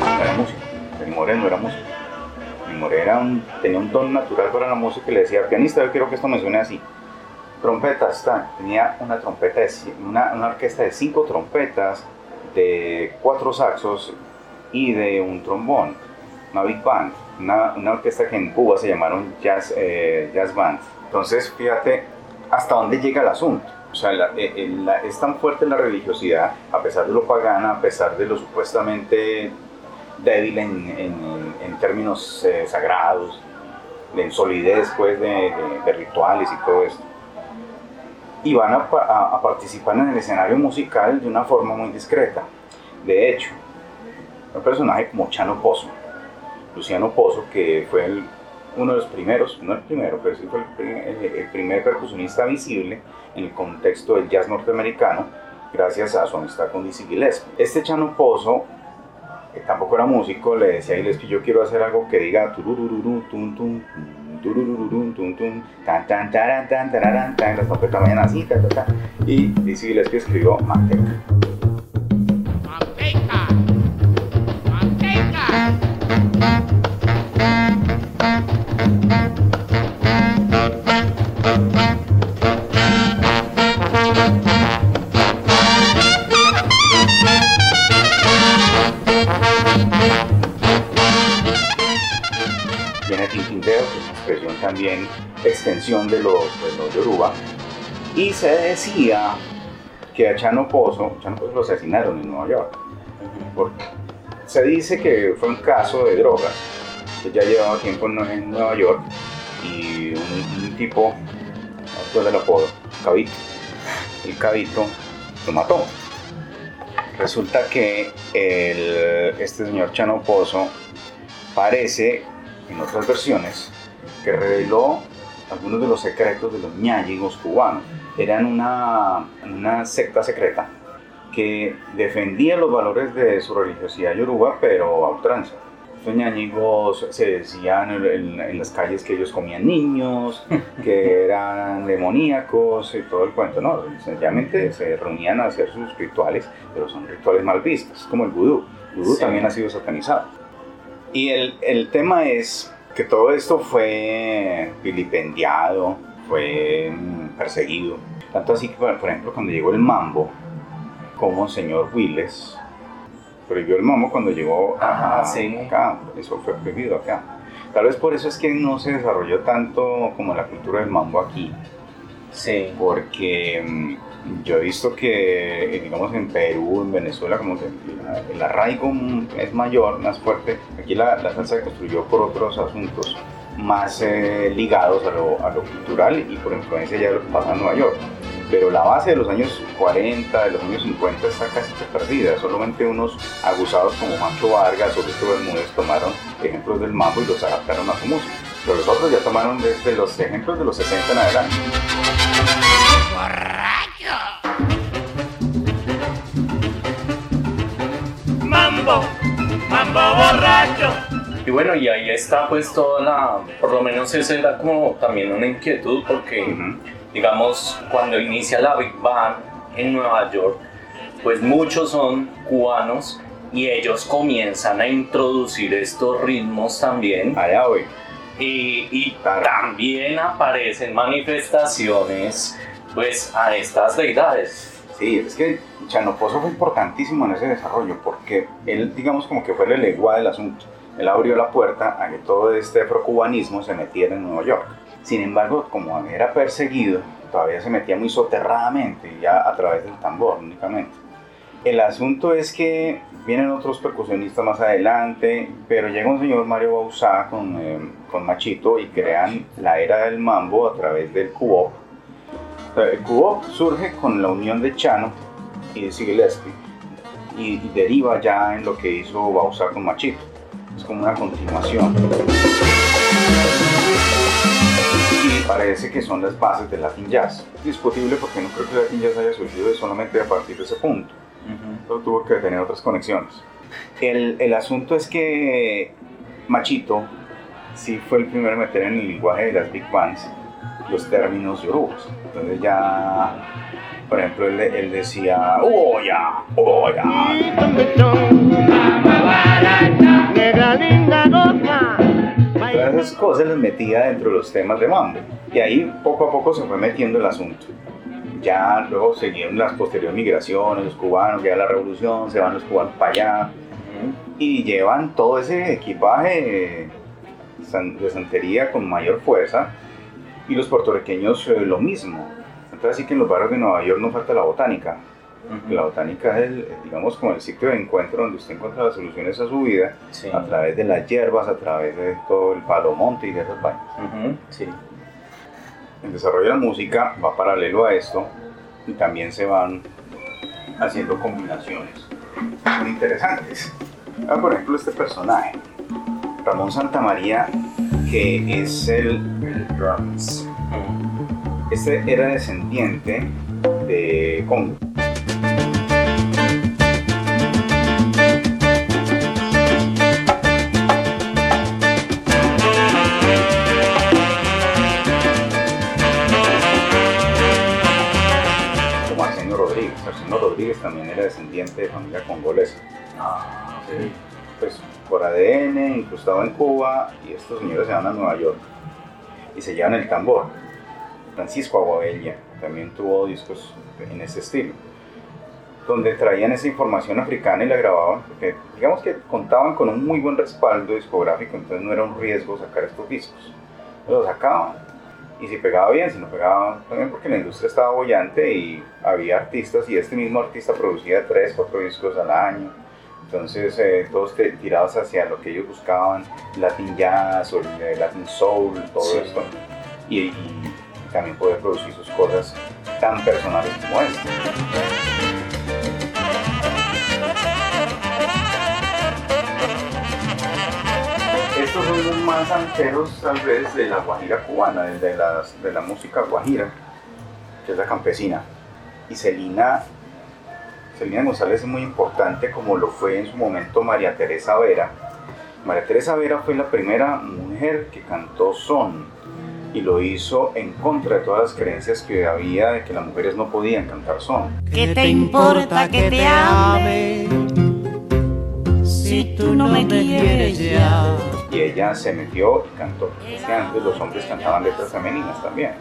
Speaker 5: No era músico, Benny Moré no era músico. Benny Moré era tenía un don natural para la música y le decía, pianista, yo quiero que esto me suene así. Trompetas, ta. tenía una trompeta, de, una, una orquesta de cinco trompetas, de cuatro saxos y de un trombón, una big band, una, una orquesta que en Cuba se llamaron jazz, eh, jazz band. Entonces, fíjate hasta dónde llega el asunto. O sea, la- eh, eh, la- es tan fuerte la religiosidad, a pesar de lo pagana, a pesar de lo supuestamente débil en, en- en términos eh, sagrados, en solidez pues, de, de- de rituales y todo esto. y van a, a- a participar en el escenario musical de una forma muy discreta. De hecho, un personaje como Chano Pozo, Luciano Pozo, que fue el- uno de los primeros, no el primero, pero sí fue el, el- el primer percusionista visible en el contexto del jazz norteamericano, gracias a su amistad con Dizzy Gillespie. Este Chano Pozo, que tampoco era músico, le decía a Gillespie, yo quiero hacer algo que diga tum, tan, taran, tan, las así. Y Dizzy Gillespie escribió Manteca. Viene Tintindeo, que es una expresión también extensión de los, de los Yoruba. Y se decía que a Chano Pozo, Chano Pozo lo asesinaron en Nueva York. Porque se dice que fue un caso de drogas, que ya llevaba tiempo en, Nueva York y un, un tipo, después del apodo, Cabito, el Cabito lo mató. Resulta que el- este señor Chano Pozo parece, en otras versiones, que reveló algunos de los secretos de los ñáñigos cubanos. Eran una, una secta secreta que defendía los valores de su religiosidad yoruba, pero a ultranza. Estos ñáñigos se decían en, en- en las calles que ellos comían niños, que eran demoníacos y todo el cuento, ¿no? Sencillamente se reunían a hacer sus rituales, pero son rituales mal vistos, como el vudú. El vudú
Speaker 3: Sí.
Speaker 5: también ha sido satanizado. Y el, el tema es que todo esto fue vilipendiado, fue perseguido. Tanto así que, por ejemplo, cuando llegó el mambo, como el señor Willes prohibió el mambo cuando llegó a-
Speaker 3: Ah, sí.
Speaker 5: acá. Eso fue prohibido acá. Tal vez por eso es que no se desarrolló tanto como la cultura del mambo aquí
Speaker 3: Sí.
Speaker 5: porque mm, yo he visto que, eh, digamos, en Perú, en Venezuela, como que la- el arraigo mm, es mayor, más fuerte. Aquí la, la salsa se construyó por otros asuntos más eh, ligados a lo, a lo cultural y por influencia ya de lo que pasa en Nueva York. Pero la base de los años 40, de los años 50 está casi que perdida. Solamente unos aguzados como Mancho Vargas o Víctor Bermúdez tomaron ejemplos del mambo y los adaptaron a su música. Pero los otros ya tomaron desde los ejemplos de los 60 en adelante.
Speaker 6: Mambo, mambo borracho.
Speaker 3: Y bueno, y ahí está pues toda la, por lo menos esa era como también una inquietud porque. Digamos, cuando inicia la Big Bang en Nueva York, pues muchos son cubanos y ellos comienzan a introducir estos ritmos también
Speaker 5: Allá voy.
Speaker 3: y, y
Speaker 5: Claro.
Speaker 3: también aparecen manifestaciones pues a estas deidades.
Speaker 5: Sí, es que Chanopozo fue importantísimo en ese desarrollo porque él, digamos, como que fue el leguá del asunto. Él abrió la puerta a que todo este afrocubanismo se metiera en Nueva York. Sin embargo, como era perseguido, todavía se metía muy soterradamente, ya a través del tambor únicamente. El asunto es que vienen otros percusionistas más adelante, pero llega un señor Mario Bauzá con, eh, con Machito y crean la era del mambo a través del cubop. Sea, El cubop surge con la unión de Chano y de Gillespie y, y deriva ya en lo que hizo Bauzá con Machito. Es como una continuación. Y parece que son las bases del Latin Jazz. Es discutible porque no creo que el Latin Jazz haya surgido solamente a partir de ese punto. Pero tuvo que tener otras conexiones. El, el asunto es que Machito sí fue el primero en meter en el lenguaje de las big bands los términos yorubos. Entonces ya, por ejemplo, él, él decía, ¡Oh, ya! ¡Oh, ya! Todas esas cosas las metía dentro de los temas de mambo. Y ahí poco a poco se fue metiendo el asunto. Ya luego siguieron las posteriores migraciones, los cubanos, ya la revolución, se van los cubanos para allá y llevan todo ese equipaje de santería con mayor fuerza y los puertorriqueños eh, lo mismo. Entonces sí que en los barrios de Nueva York no falta la botánica. La botánica es, el, digamos, como el sitio de encuentro donde usted encuentra las soluciones a su vida
Speaker 3: Sí.
Speaker 5: a través de las hierbas, a través de todo el palomonte y de esas vainas.
Speaker 3: Sí.
Speaker 5: el desarrollo de la música va paralelo a esto y también se van haciendo combinaciones muy interesantes. Ah, por ejemplo, este personaje, Ramón Santamaría, que es el, el drums. Este era descendiente de Congo. Rodríguez también era descendiente de familia congolesa. Sí. Pues por ADN, incrustado en Cuba, y estos señores se van a Nueva York y se llevan el tambor. Francisco Aguabella también tuvo discos en ese estilo, donde traían esa información africana y la grababan, porque digamos que contaban con un muy buen respaldo discográfico, entonces no era un riesgo sacar estos discos. Los sacaban y si pegaba bien, si no pegaba también porque la industria estaba bollante y había artistas y este mismo artista producía tres, cuatro discos al año. Entonces eh, todos te- tirados hacia lo que ellos buscaban, Latin Jazz o eh, Latin Soul, todo
Speaker 3: Sí.
Speaker 5: esto. Y, y también poder producir sus cosas tan personales como esta. Son más anteros tal vez de la guajira cubana, de las- de la música guajira, que es la campesina. Y Celina, Celina González es muy importante como lo fue en su momento María Teresa Vera. María Teresa Vera fue la primera mujer que cantó son y lo hizo en contra de todas las creencias que había de que las mujeres no podían cantar son.
Speaker 7: ¿Qué te importa que te ame si tú no me quieres ya?
Speaker 5: Y ella se metió y cantó. Es que antes los hombres cantaban letras femeninas también.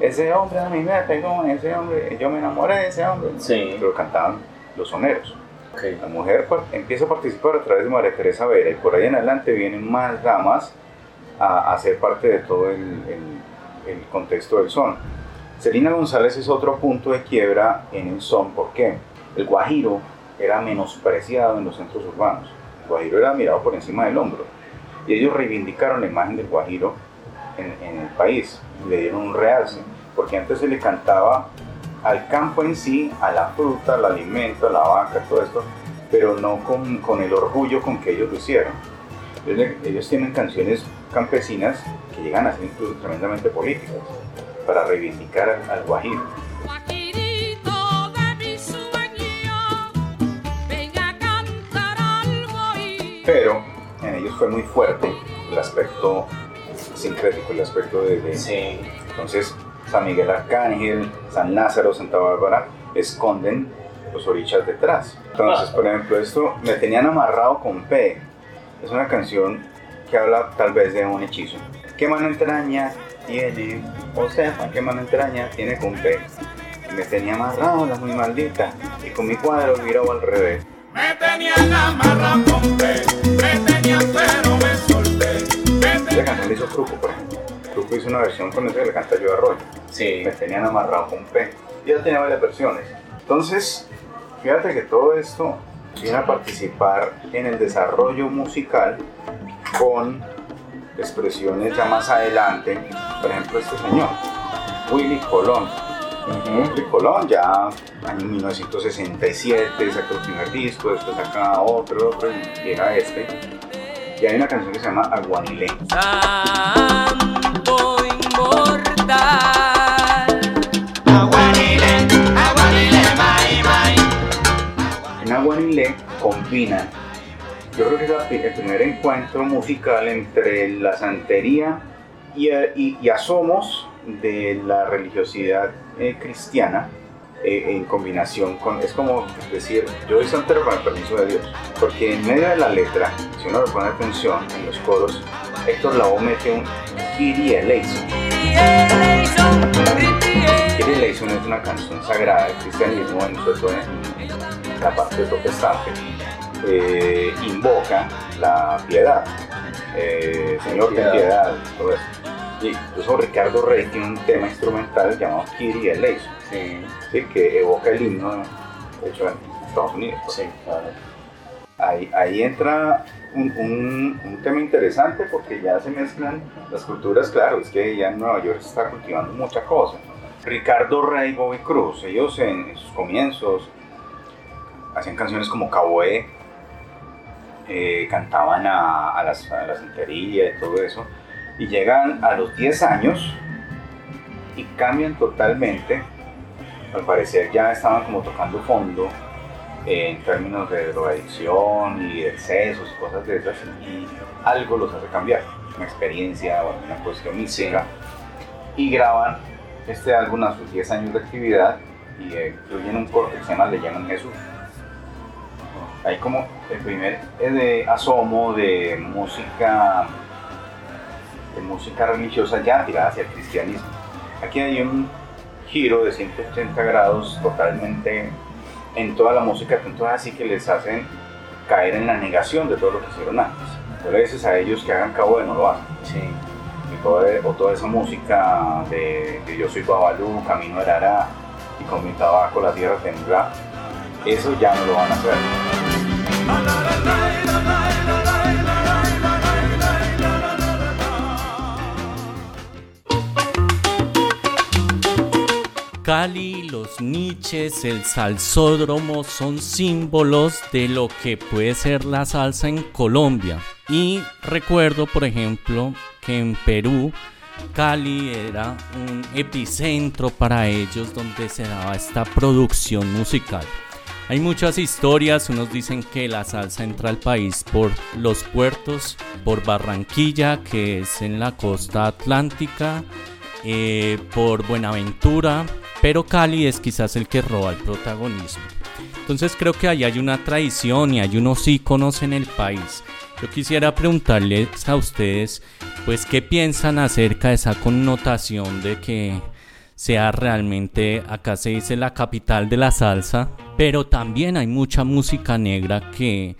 Speaker 5: Ese hombre a mí me pegó, ese hombre, yo me enamoré de ese hombre.
Speaker 3: Sí.
Speaker 5: Pero cantaban los soneros.
Speaker 3: Ok.
Speaker 5: La mujer par- empieza a participar a través de María Teresa Vera y por ahí en adelante vienen más damas a, a ser parte de todo el, el- el contexto del son. Celina González es otro punto de quiebra en el son, ¿por qué? El guajiro era menospreciado en los centros urbanos. El guajiro era mirado por encima del hombro. Y ellos reivindicaron la imagen del guajiro en, en el país, le dieron un realce, porque antes se le cantaba al campo en sí, a la fruta, al alimento, a la vaca, todo esto, pero no con, con el orgullo con que ellos lo hicieron. Ellos, ellos tienen canciones campesinas que llegan a ser incluso tremendamente políticas, para reivindicar al, al guajiro. Pero ellos fue muy fuerte el aspecto sincrético, el aspecto de, de-
Speaker 3: Sí.
Speaker 5: Entonces, San Miguel Arcángel, San Lázaro, Santa Bárbara esconden los orichas detrás. Entonces, por ejemplo, esto me tenían amarrado con P. Es una canción que habla tal vez de un hechizo. ¿Qué mano entraña tiene? O sea, ¿qué mano entraña tiene con P? Me tenía amarrado la muy maldita y con mi cuadro virado al revés.
Speaker 6: Me tenían amarrado con pe, me tenían pero me solté. Me
Speaker 5: Esa canción la hizo Truco, por ejemplo. Truco hizo una versión con esa que le canta yo Arroyo.
Speaker 3: Sí.
Speaker 5: me tenían amarrado con P. Y ya tenía varias versiones. Entonces, fíjate que todo esto viene a participar en el desarrollo musical con expresiones ya más adelante. Por ejemplo, este señor, Willy Colón. Willy Colón ya año 1967 sacó el primer disco, después saca otro, otro y llega este. Y hay una canción que se llama Aguanilé.
Speaker 7: Santo inmortal.
Speaker 5: En Aguanilé combina, yo creo que es el primer encuentro musical entre la santería y, y- y asomos de la religiosidad eh, cristiana eh, en combinación con, es como decir, yo soy santero con el permiso de Dios, porque en medio de la letra, si uno le pone atención en los coros, Héctor Lavoe mete un Kyrie eleison. Kyrie eleison es una canción sagrada del cristianismo, en, sobre todo en, en la parte protestante, eh, invoca la piedad. Eh, Señor, ten
Speaker 3: piedad,
Speaker 5: todo eso. Y incluso Ricardo Rey tiene un tema instrumental llamado Kyrie eleison,
Speaker 3: Sí.
Speaker 5: ¿sí? que evoca el himno, de hecho, en Estados Unidos.
Speaker 3: Sí, claro.
Speaker 5: ahí, ahí entra un, un- un tema interesante porque ya se mezclan las culturas, claro, es que ya en Nueva York se está cultivando mucha cosa. Ricardo Rey, Bobby Cruz, ellos en, en sus comienzos hacían canciones como Caboé, eh, cantaban a, a las, a la y todo eso, y llegan a los 10 años y cambian totalmente. Al parecer ya estaban como tocando fondo en términos de drogadicción y de excesos y cosas de esas, y algo los hace cambiar, una experiencia o una cuestión mística, y graban este álbum a sus 10 años de actividad y eh, incluyen un corte que se llama Le llaman Jesús. Hay como el primer eh, asomo de música de música religiosa ya tirada hacia el cristianismo. Aquí hay un giro de 180 grados totalmente en toda la música, tanto así que les hacen caer en la negación de todo lo que hicieron antes. Tú le dices a ellos que hagan cabo de no lo hacen. Y toda, o toda esa música de, de Yo soy Babalú, Camino de Arara y con mi tabaco la tierra tembla, eso ya no lo van a hacer.
Speaker 3: Cali, los niches, el salsódromo son símbolos de lo que puede ser la salsa en Colombia. Y recuerdo, por ejemplo, que en Perú, Cali era un epicentro para ellos donde se daba esta producción musical. Hay muchas historias, unos dicen que la salsa entra al país por los puertos, por Barranquilla, que es en la costa atlántica, eh, por Buenaventura, pero Cali es quizás el que roba el protagonismo. Entonces creo que ahí hay una tradición y hay unos íconos en el país. Yo quisiera preguntarles a ustedes, pues, ¿qué piensan acerca de esa connotación de que sea realmente, acá se dice la capital de la salsa, pero también hay mucha música negra que,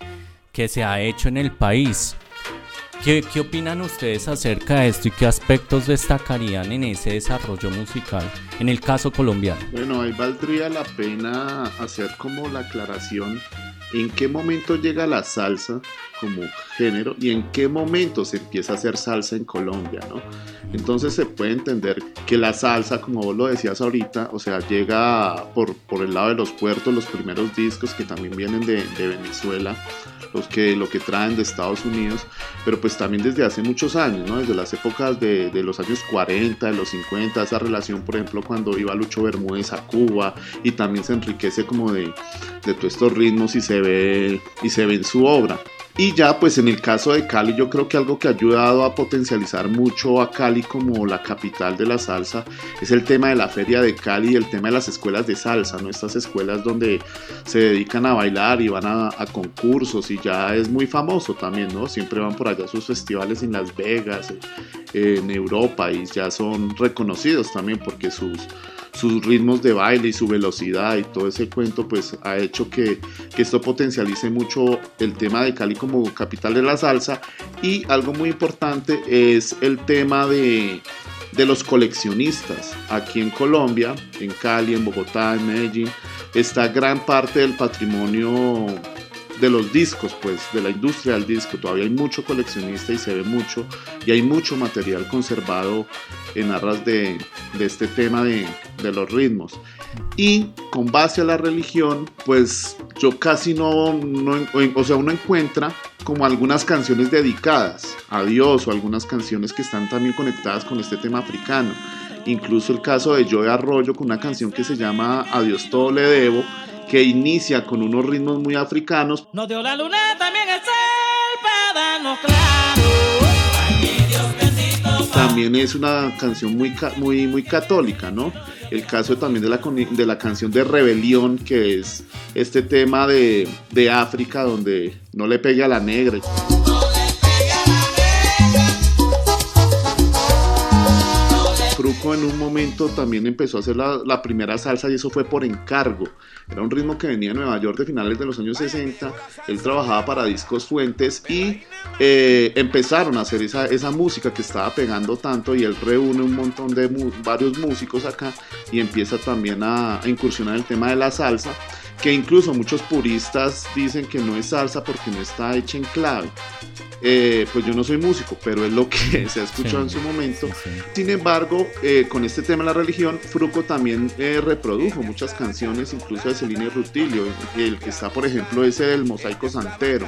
Speaker 3: que se ha hecho en el país? ¿Qué, ¿Qué opinan ustedes acerca de esto y qué aspectos destacarían en ese desarrollo musical en el caso colombiano?
Speaker 4: Bueno, ahí valdría la pena hacer como la aclaración en qué momento llega la salsa como género y en qué momento se empieza a hacer salsa en Colombia, ¿no? Entonces se puede entender que la salsa, como vos lo decías ahorita, o sea, llega por, por el lado de los puertos, los primeros discos que también vienen de, de Venezuela, los que, lo que traen de Estados Unidos, pero pues también desde hace muchos años, ¿no? Desde las épocas de, de los años 40, de los 50, esa relación, por ejemplo, cuando iba Lucho Bermúdez a Cuba y también se enriquece como de, de todos estos ritmos y se ve, y se ve en su obra. Y ya pues en el caso de Cali yo creo que algo que ha ayudado a potencializar mucho a Cali como la capital de la salsa es el tema de la feria de Cali y el tema de las escuelas de salsa, ¿no? Estas escuelas donde se dedican a bailar y van a, concursos y ya es muy famoso también, ¿no? Siempre van por allá sus festivales en Las Vegas, en Europa y ya son reconocidos también porque sus sus ritmos de baile y su velocidad y todo ese cuento pues ha hecho que, que, esto potencialice mucho el tema de Cali como capital de la salsa. Y algo muy importante es el tema de, de los coleccionistas. Aquí en Colombia, en Cali, en Bogotá, en Medellín está gran parte del patrimonio de los discos, pues, de la industria del disco. Todavía hay mucho coleccionista y se ve mucho, y hay mucho material conservado en arras de, este tema de, los ritmos. Y con base a la religión, pues yo casi no, no, o sea, uno encuentra como algunas canciones dedicadas a Dios o algunas canciones que están también conectadas con este tema africano. Incluso el caso de Joe Arroyo con una canción que se llama A Dios todo le debo, que inicia con unos ritmos muy africanos.
Speaker 8: Nos dio la luna, también es el claro.
Speaker 4: También es una canción muy, muy, muy católica, ¿no? El caso también de la, de la canción de Rebelión, que es este tema de, de África donde no le pegue a la negra. En un momento también empezó a hacer la, la, primera salsa y eso fue por encargo. Era un ritmo que venía de Nueva York de finales de los años 60. Él trabajaba para Discos Fuentes y eh, empezaron a hacer esa, esa, música que estaba pegando tanto y él reúne un montón de varios músicos acá y empieza también a, a incursionar el tema de la salsa que incluso muchos puristas dicen que no es salsa porque no está hecha en clave. Eh, pues yo no soy músico, pero es lo que se ha escuchado en su momento. Sin embargo, eh, con este tema de la religión, Fruco también eh, reprodujo muchas canciones, incluso de Celine Rutilio. El que está, por ejemplo, ese del Mosaico Santero,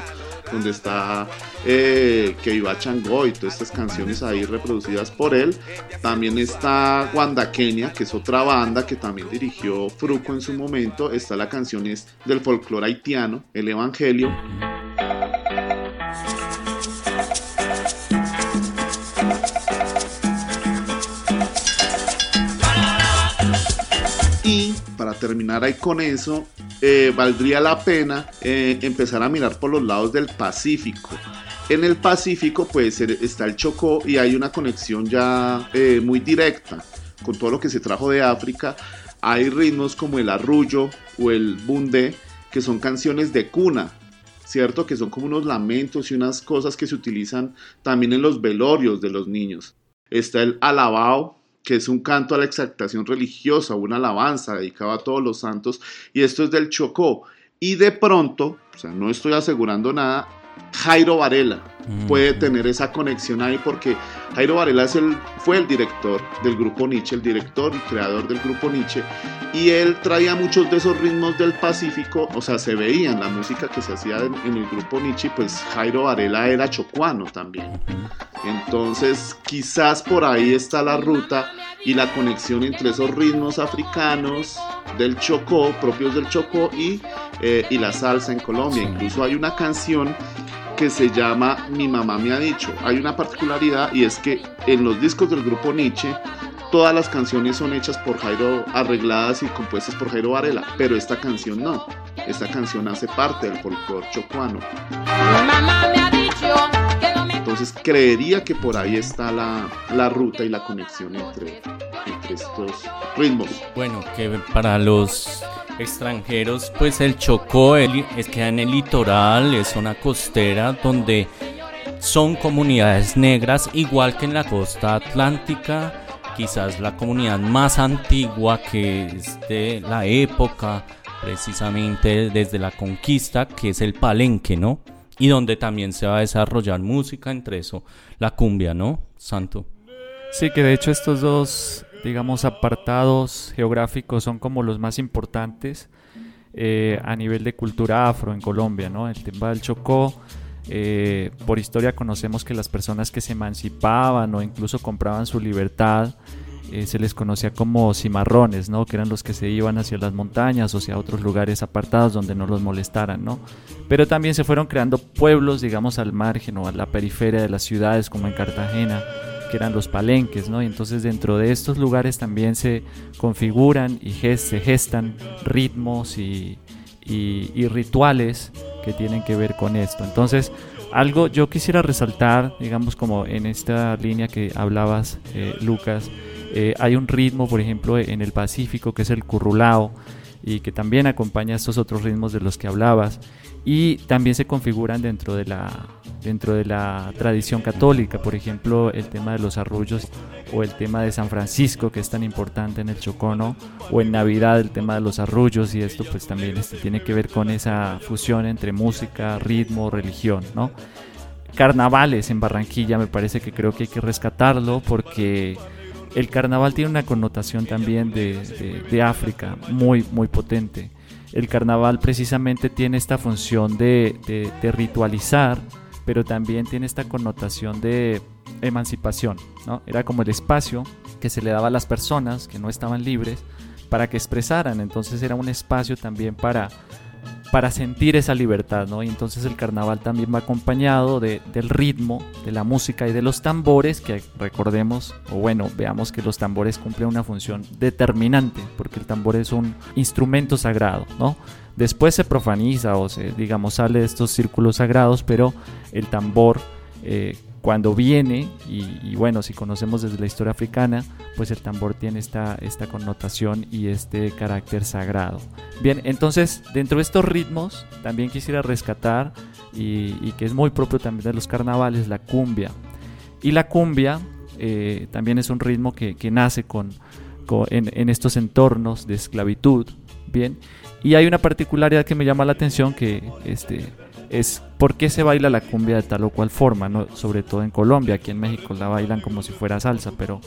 Speaker 4: donde está Que Viva Chango y todas estas canciones ahí reproducidas por él. También está Wanda Kenia, que es otra banda que también dirigió Fruco en su momento. Está la canción del folclore haitiano, El Evangelio. Y para terminar ahí con eso, eh, valdría la pena eh, empezar a mirar por los lados del Pacífico. En el Pacífico pues está el Chocó y hay una conexión ya eh, muy directa con todo lo que se trajo de África. Hay ritmos como el arrullo o el bunde que son canciones de cuna, ¿cierto? Que son como unos lamentos y unas cosas que se utilizan también en los velorios de los niños. Está el alabao, que es un canto a la exaltación religiosa, una alabanza dedicada a todos los santos, y esto es del Chocó. Y de pronto, o sea, no estoy asegurando nada, Jairo Varela puede tener esa conexión ahí porque Jairo Varela es el, fue el director del grupo Nietzsche, el director y creador del grupo Nietzsche, y él traía muchos de esos ritmos del Pacífico, o sea, se veía en la música que se hacía en, en el grupo Nietzsche, pues Jairo Varela era chocuano también. Entonces, quizás por ahí está la ruta y la conexión entre esos ritmos africanos del Chocó, propios del Chocó, y, eh, y la salsa en Colombia. Incluso hay una canción que se llama Mi mamá me ha dicho. Hay una particularidad y es que en los discos del grupo Nietzsche, todas las canciones son hechas por Jairo, arregladas y compuestas por Jairo Varela, pero esta canción no. Esta canción hace parte del folclore chocuano.
Speaker 9: Mi mamá me ha dicho que no me
Speaker 4: Entonces creería que por ahí está la, la ruta y la conexión entre, entre estos ritmos.
Speaker 3: Bueno, que para los extranjeros, pues el Chocó es queda en el litoral, es zona costera donde son comunidades negras, igual que en la costa atlántica, quizás la comunidad más antigua que es de la época, precisamente desde la conquista, que es el palenque, ¿no? Y donde también se va a desarrollar música, entre eso la cumbia, ¿no? Santo.
Speaker 2: Sí, que de hecho estos dos, digamos, apartados geográficos son como los más importantes eh, a nivel de cultura afro en Colombia, ¿no? El tema del Chocó, eh, por historia conocemos que las personas que se emancipaban o incluso compraban su libertad, eh, se les conocía como cimarrones, ¿no? Que eran los que se iban hacia las montañas o hacia otros lugares apartados donde no los molestaran, ¿no? Pero también se fueron creando pueblos, digamos, al margen o a la periferia de las ciudades, como en Cartagena, que eran los palenques, ¿no? Y entonces dentro de estos lugares también se configuran y se gestan ritmos y rituales que tienen que ver con esto. Entonces, algo yo quisiera resaltar, digamos, como en esta línea que hablabas, eh, Lucas, eh, hay un ritmo, por ejemplo, en el Pacífico que es el currulao y que también acompaña estos otros ritmos de los que hablabas y también se configuran dentro de la dentro de la tradición católica, por ejemplo, el tema de los arrullos o el tema de San Francisco que es tan importante en el Chocono o en Navidad el tema de los arrullos y esto pues también este, tiene que ver con esa fusión entre música, ritmo, religión, ¿no? Carnavales en Barranquilla me parece que creo que hay que rescatarlo porque el carnaval tiene una connotación también de, de- África muy, muy potente. El carnaval precisamente tiene esta función de ritualizar, pero también tiene esta connotación de emancipación. ¿no? Era como el espacio que se le daba a las personas que no estaban libres para que expresaran. Entonces era un espacio también para, para sentir esa libertad, ¿no? Y entonces el carnaval también va acompañado de- del ritmo, de la música y de los tambores, que recordemos, o bueno, veamos que los tambores cumplen una función determinante, porque el tambor es un instrumento sagrado, ¿no? Después se profaniza o se, digamos, sale de estos círculos sagrados, pero el tambor, eh, cuando viene, y, y bueno, si conocemos desde la historia africana, pues el tambor tiene esta, esta connotación y este carácter sagrado. Bien, entonces dentro de estos ritmos también quisiera rescatar y, y que es muy propio también de los carnavales, la cumbia. Y la cumbia eh, también es un ritmo que, que nace con, con- en, en estos entornos de esclavitud, Bien. Y hay una particularidad que me llama la atención que este, es por qué se baila la cumbia de tal o cual forma, ¿no? sobre todo en Colombia. Aquí en México la bailan como si fuera salsa, pero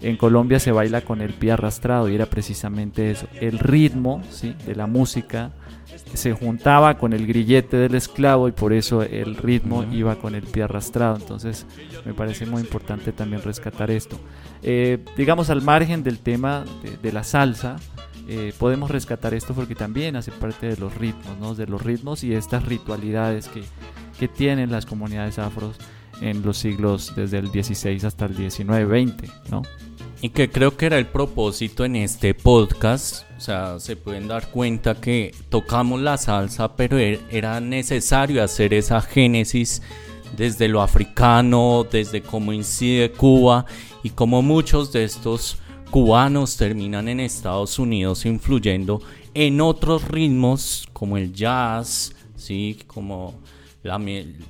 Speaker 2: en Colombia se baila con el pie arrastrado y era precisamente eso, el ritmo ¿sí? de la música se juntaba con el grillete del esclavo y por eso el ritmo iba con el pie arrastrado. Entonces me parece muy importante también rescatar esto. Eh, digamos al margen del tema de, la salsa, eh, podemos rescatar esto porque también hace parte de los ritmos, ¿no? de los ritmos y estas ritualidades que, que tienen las comunidades afros en los siglos desde el 16 hasta el 19, 20, ¿no?
Speaker 3: Y que creo que era el propósito en este podcast. O sea, se pueden dar cuenta que tocamos la salsa, pero er, era necesario hacer esa génesis desde lo africano, desde cómo incide Cuba y cómo muchos de estos cubanos terminan en Estados Unidos influyendo en otros ritmos como el jazz, ¿sí? como la,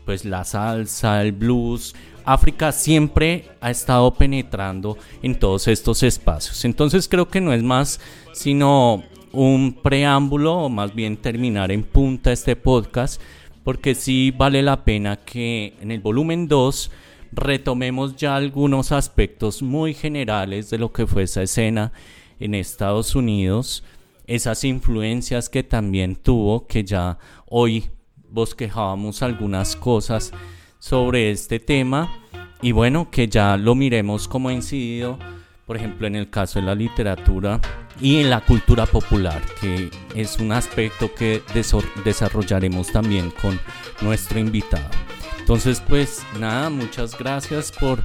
Speaker 3: pues la salsa, el blues, África siempre ha estado penetrando en todos estos espacios. Entonces creo que no es más sino un preámbulo o más bien terminar en punta este podcast porque sí vale la pena que en el volumen 2 retomemos ya algunos aspectos muy generales de lo que fue esa escena en Estados Unidos, esas influencias que también tuvo, que ya hoy bosquejábamos algunas cosas sobre este tema y bueno, que ya lo miremos como ha incidido, por ejemplo, en el caso de la literatura y en la cultura popular, que es un aspecto que desarrollaremos también con nuestro invitado. Entonces, pues nada, muchas gracias por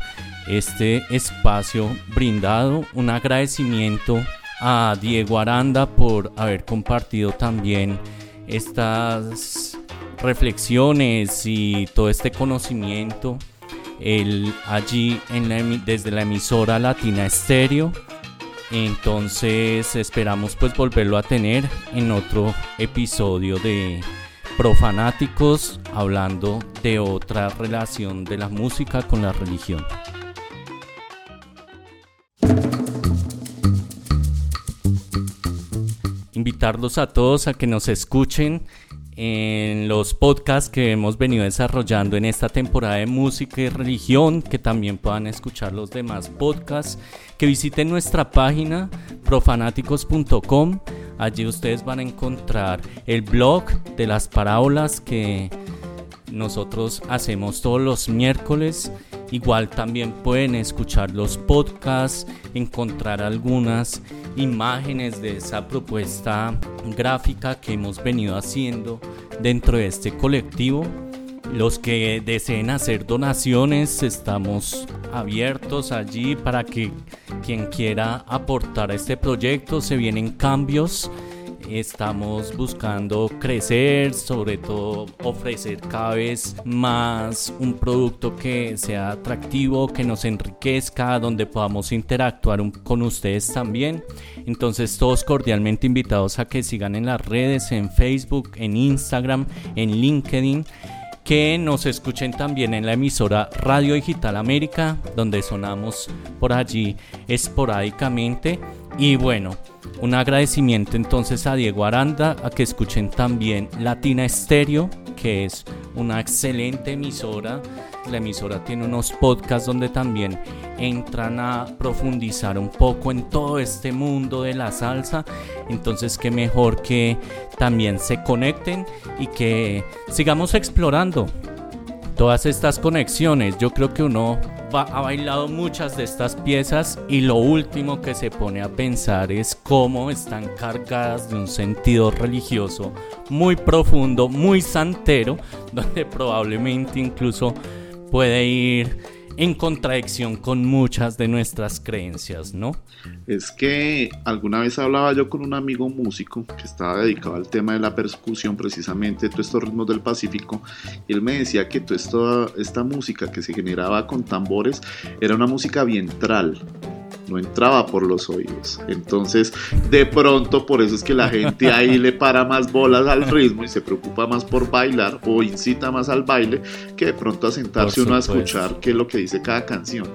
Speaker 3: este espacio brindado, un agradecimiento a Diego Aranda por haber compartido también estas reflexiones y todo este conocimiento allí desde la emisora Latina Estéreo. Entonces esperamos pues volverlo a tener en otro episodio de Profanáticos hablando de otra relación de la música con la religión. Invitarlos a todos a que nos escuchen en los podcasts que hemos venido desarrollando en esta temporada de música y religión, que también puedan escuchar los demás podcasts, que visiten nuestra página profanáticos.com. Allí ustedes van a encontrar el blog de las parábolas que nosotros hacemos todos los miércoles. Igual también pueden escuchar los podcasts, encontrar algunas imágenes de esa propuesta gráfica que hemos venido haciendo dentro de este colectivo. Los que deseen hacer donaciones, estamos abiertos allí para que quien quiera aportar a este proyecto, se vienen cambios estamos buscando crecer, sobre todo ofrecer cada vez más un producto que sea atractivo, que nos enriquezca, donde podamos interactuar con ustedes también. Entonces todos cordialmente invitados a que sigan en las redes, en Facebook, en Instagram, en LinkedIn que nos escuchen también en la emisora Radio Digital América, donde sonamos por allí esporádicamente. Y bueno, un agradecimiento entonces a Diego Aranda, a que escuchen también Latina Estéreo, que es una excelente emisora. La emisora tiene unos podcasts donde también entran a profundizar un poco en todo este mundo de la salsa. Entonces, qué mejor que también se conecten y que sigamos explorando todas estas conexiones. Yo creo que uno ha bailado muchas de estas piezas y lo último que se pone a pensar es cómo están cargadas de un sentido religioso muy profundo, muy santero, donde probablemente incluso puede ir en contradicción con muchas de nuestras creencias, ¿no?
Speaker 4: Es que alguna vez hablaba yo con un amigo músico que estaba dedicado al tema de la persecución, precisamente todos estos ritmos del Pacífico, y él me decía que toda esta música que se generaba con tambores era una música vientral, no entraba por los oídos. Entonces, de pronto, por eso es que la gente ahí le para más bolas al ritmo y se preocupa más por bailar o incita más al baile que de pronto a sentarse uno a escuchar qué es lo que dice cada canción.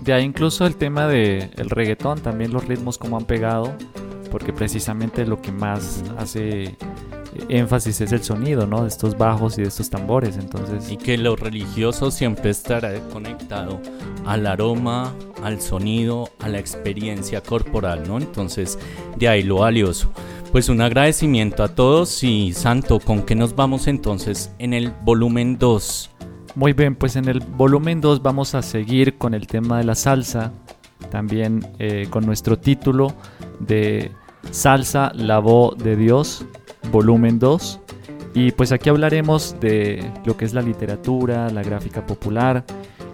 Speaker 2: De ahí incluso el tema del el reggaetón, también los ritmos como han pegado, porque precisamente lo que más hace énfasis es el sonido, ¿no? De estos bajos y de estos tambores, entonces...
Speaker 3: Y que lo religioso siempre estará conectado al aroma, al sonido, a la experiencia corporal, ¿no? Entonces, de ahí lo valioso. Pues un agradecimiento a todos y Santo, ¿con qué nos vamos entonces en el volumen 2?
Speaker 2: Muy bien, pues en el volumen 2 vamos a seguir con el tema de la salsa, también eh, con nuestro título de Salsa, la voz de Dios, volumen 2. Y pues aquí hablaremos de lo que es la literatura, la gráfica popular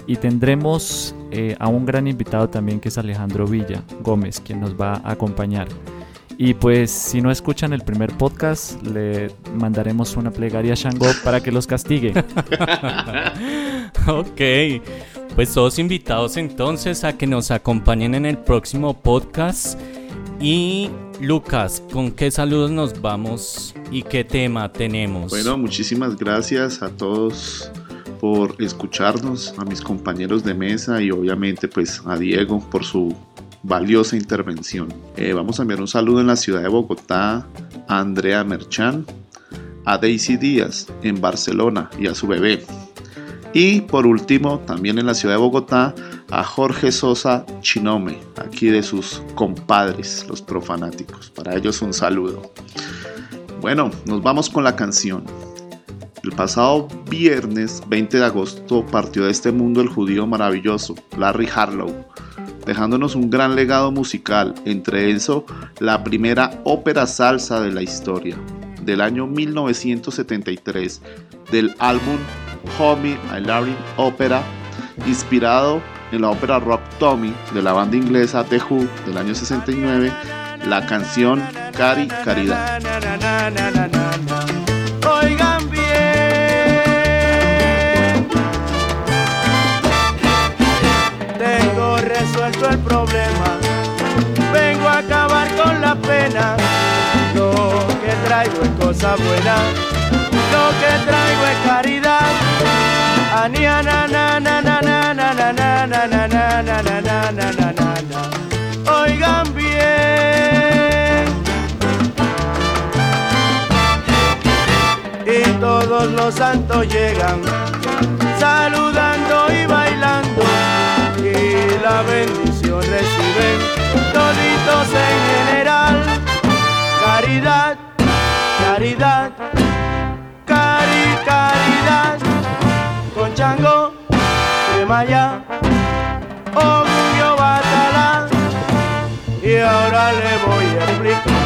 Speaker 2: y tendremos eh, a un gran invitado también que es Alejandro Villa Gómez, quien nos va a acompañar. Y pues si no escuchan el primer podcast, le mandaremos una plegaria a Shango para que los castigue.
Speaker 3: ok, pues todos invitados entonces a que nos acompañen en el próximo podcast. Y Lucas, ¿con qué saludos nos vamos y qué tema tenemos?
Speaker 4: Bueno, muchísimas gracias a todos por escucharnos, a mis compañeros de mesa y obviamente pues a Diego por su valiosa intervención. Eh, vamos a enviar un saludo en la ciudad de Bogotá a Andrea Merchan, a Daisy Díaz en Barcelona y a su bebé. Y por último, también en la ciudad de Bogotá, a Jorge Sosa Chinome, aquí de sus compadres, los profanáticos. Para ellos un saludo. Bueno, nos vamos con la canción. El pasado viernes 20 de agosto partió de este mundo el judío maravilloso, Larry Harlow, dejándonos un gran legado musical, entre eso la primera ópera salsa de la historia, del año 1973, del álbum Homie I Larry Opera, inspirado en la ópera Rock Tommy de la banda inglesa The Who del año 69, la canción Cari Caridad.
Speaker 10: Tengo resuelto el problema, vengo a acabar con la pena, traigo es cosa buena, lo que traigo es caridad. Oigan bien. Y todos los santos llegan saludando y bailando y la bendición reciben toditos en general. Caridad, caridad, cari, caridad con chango de Maya, Orgullo Batalá. Y ahora le voy a explicar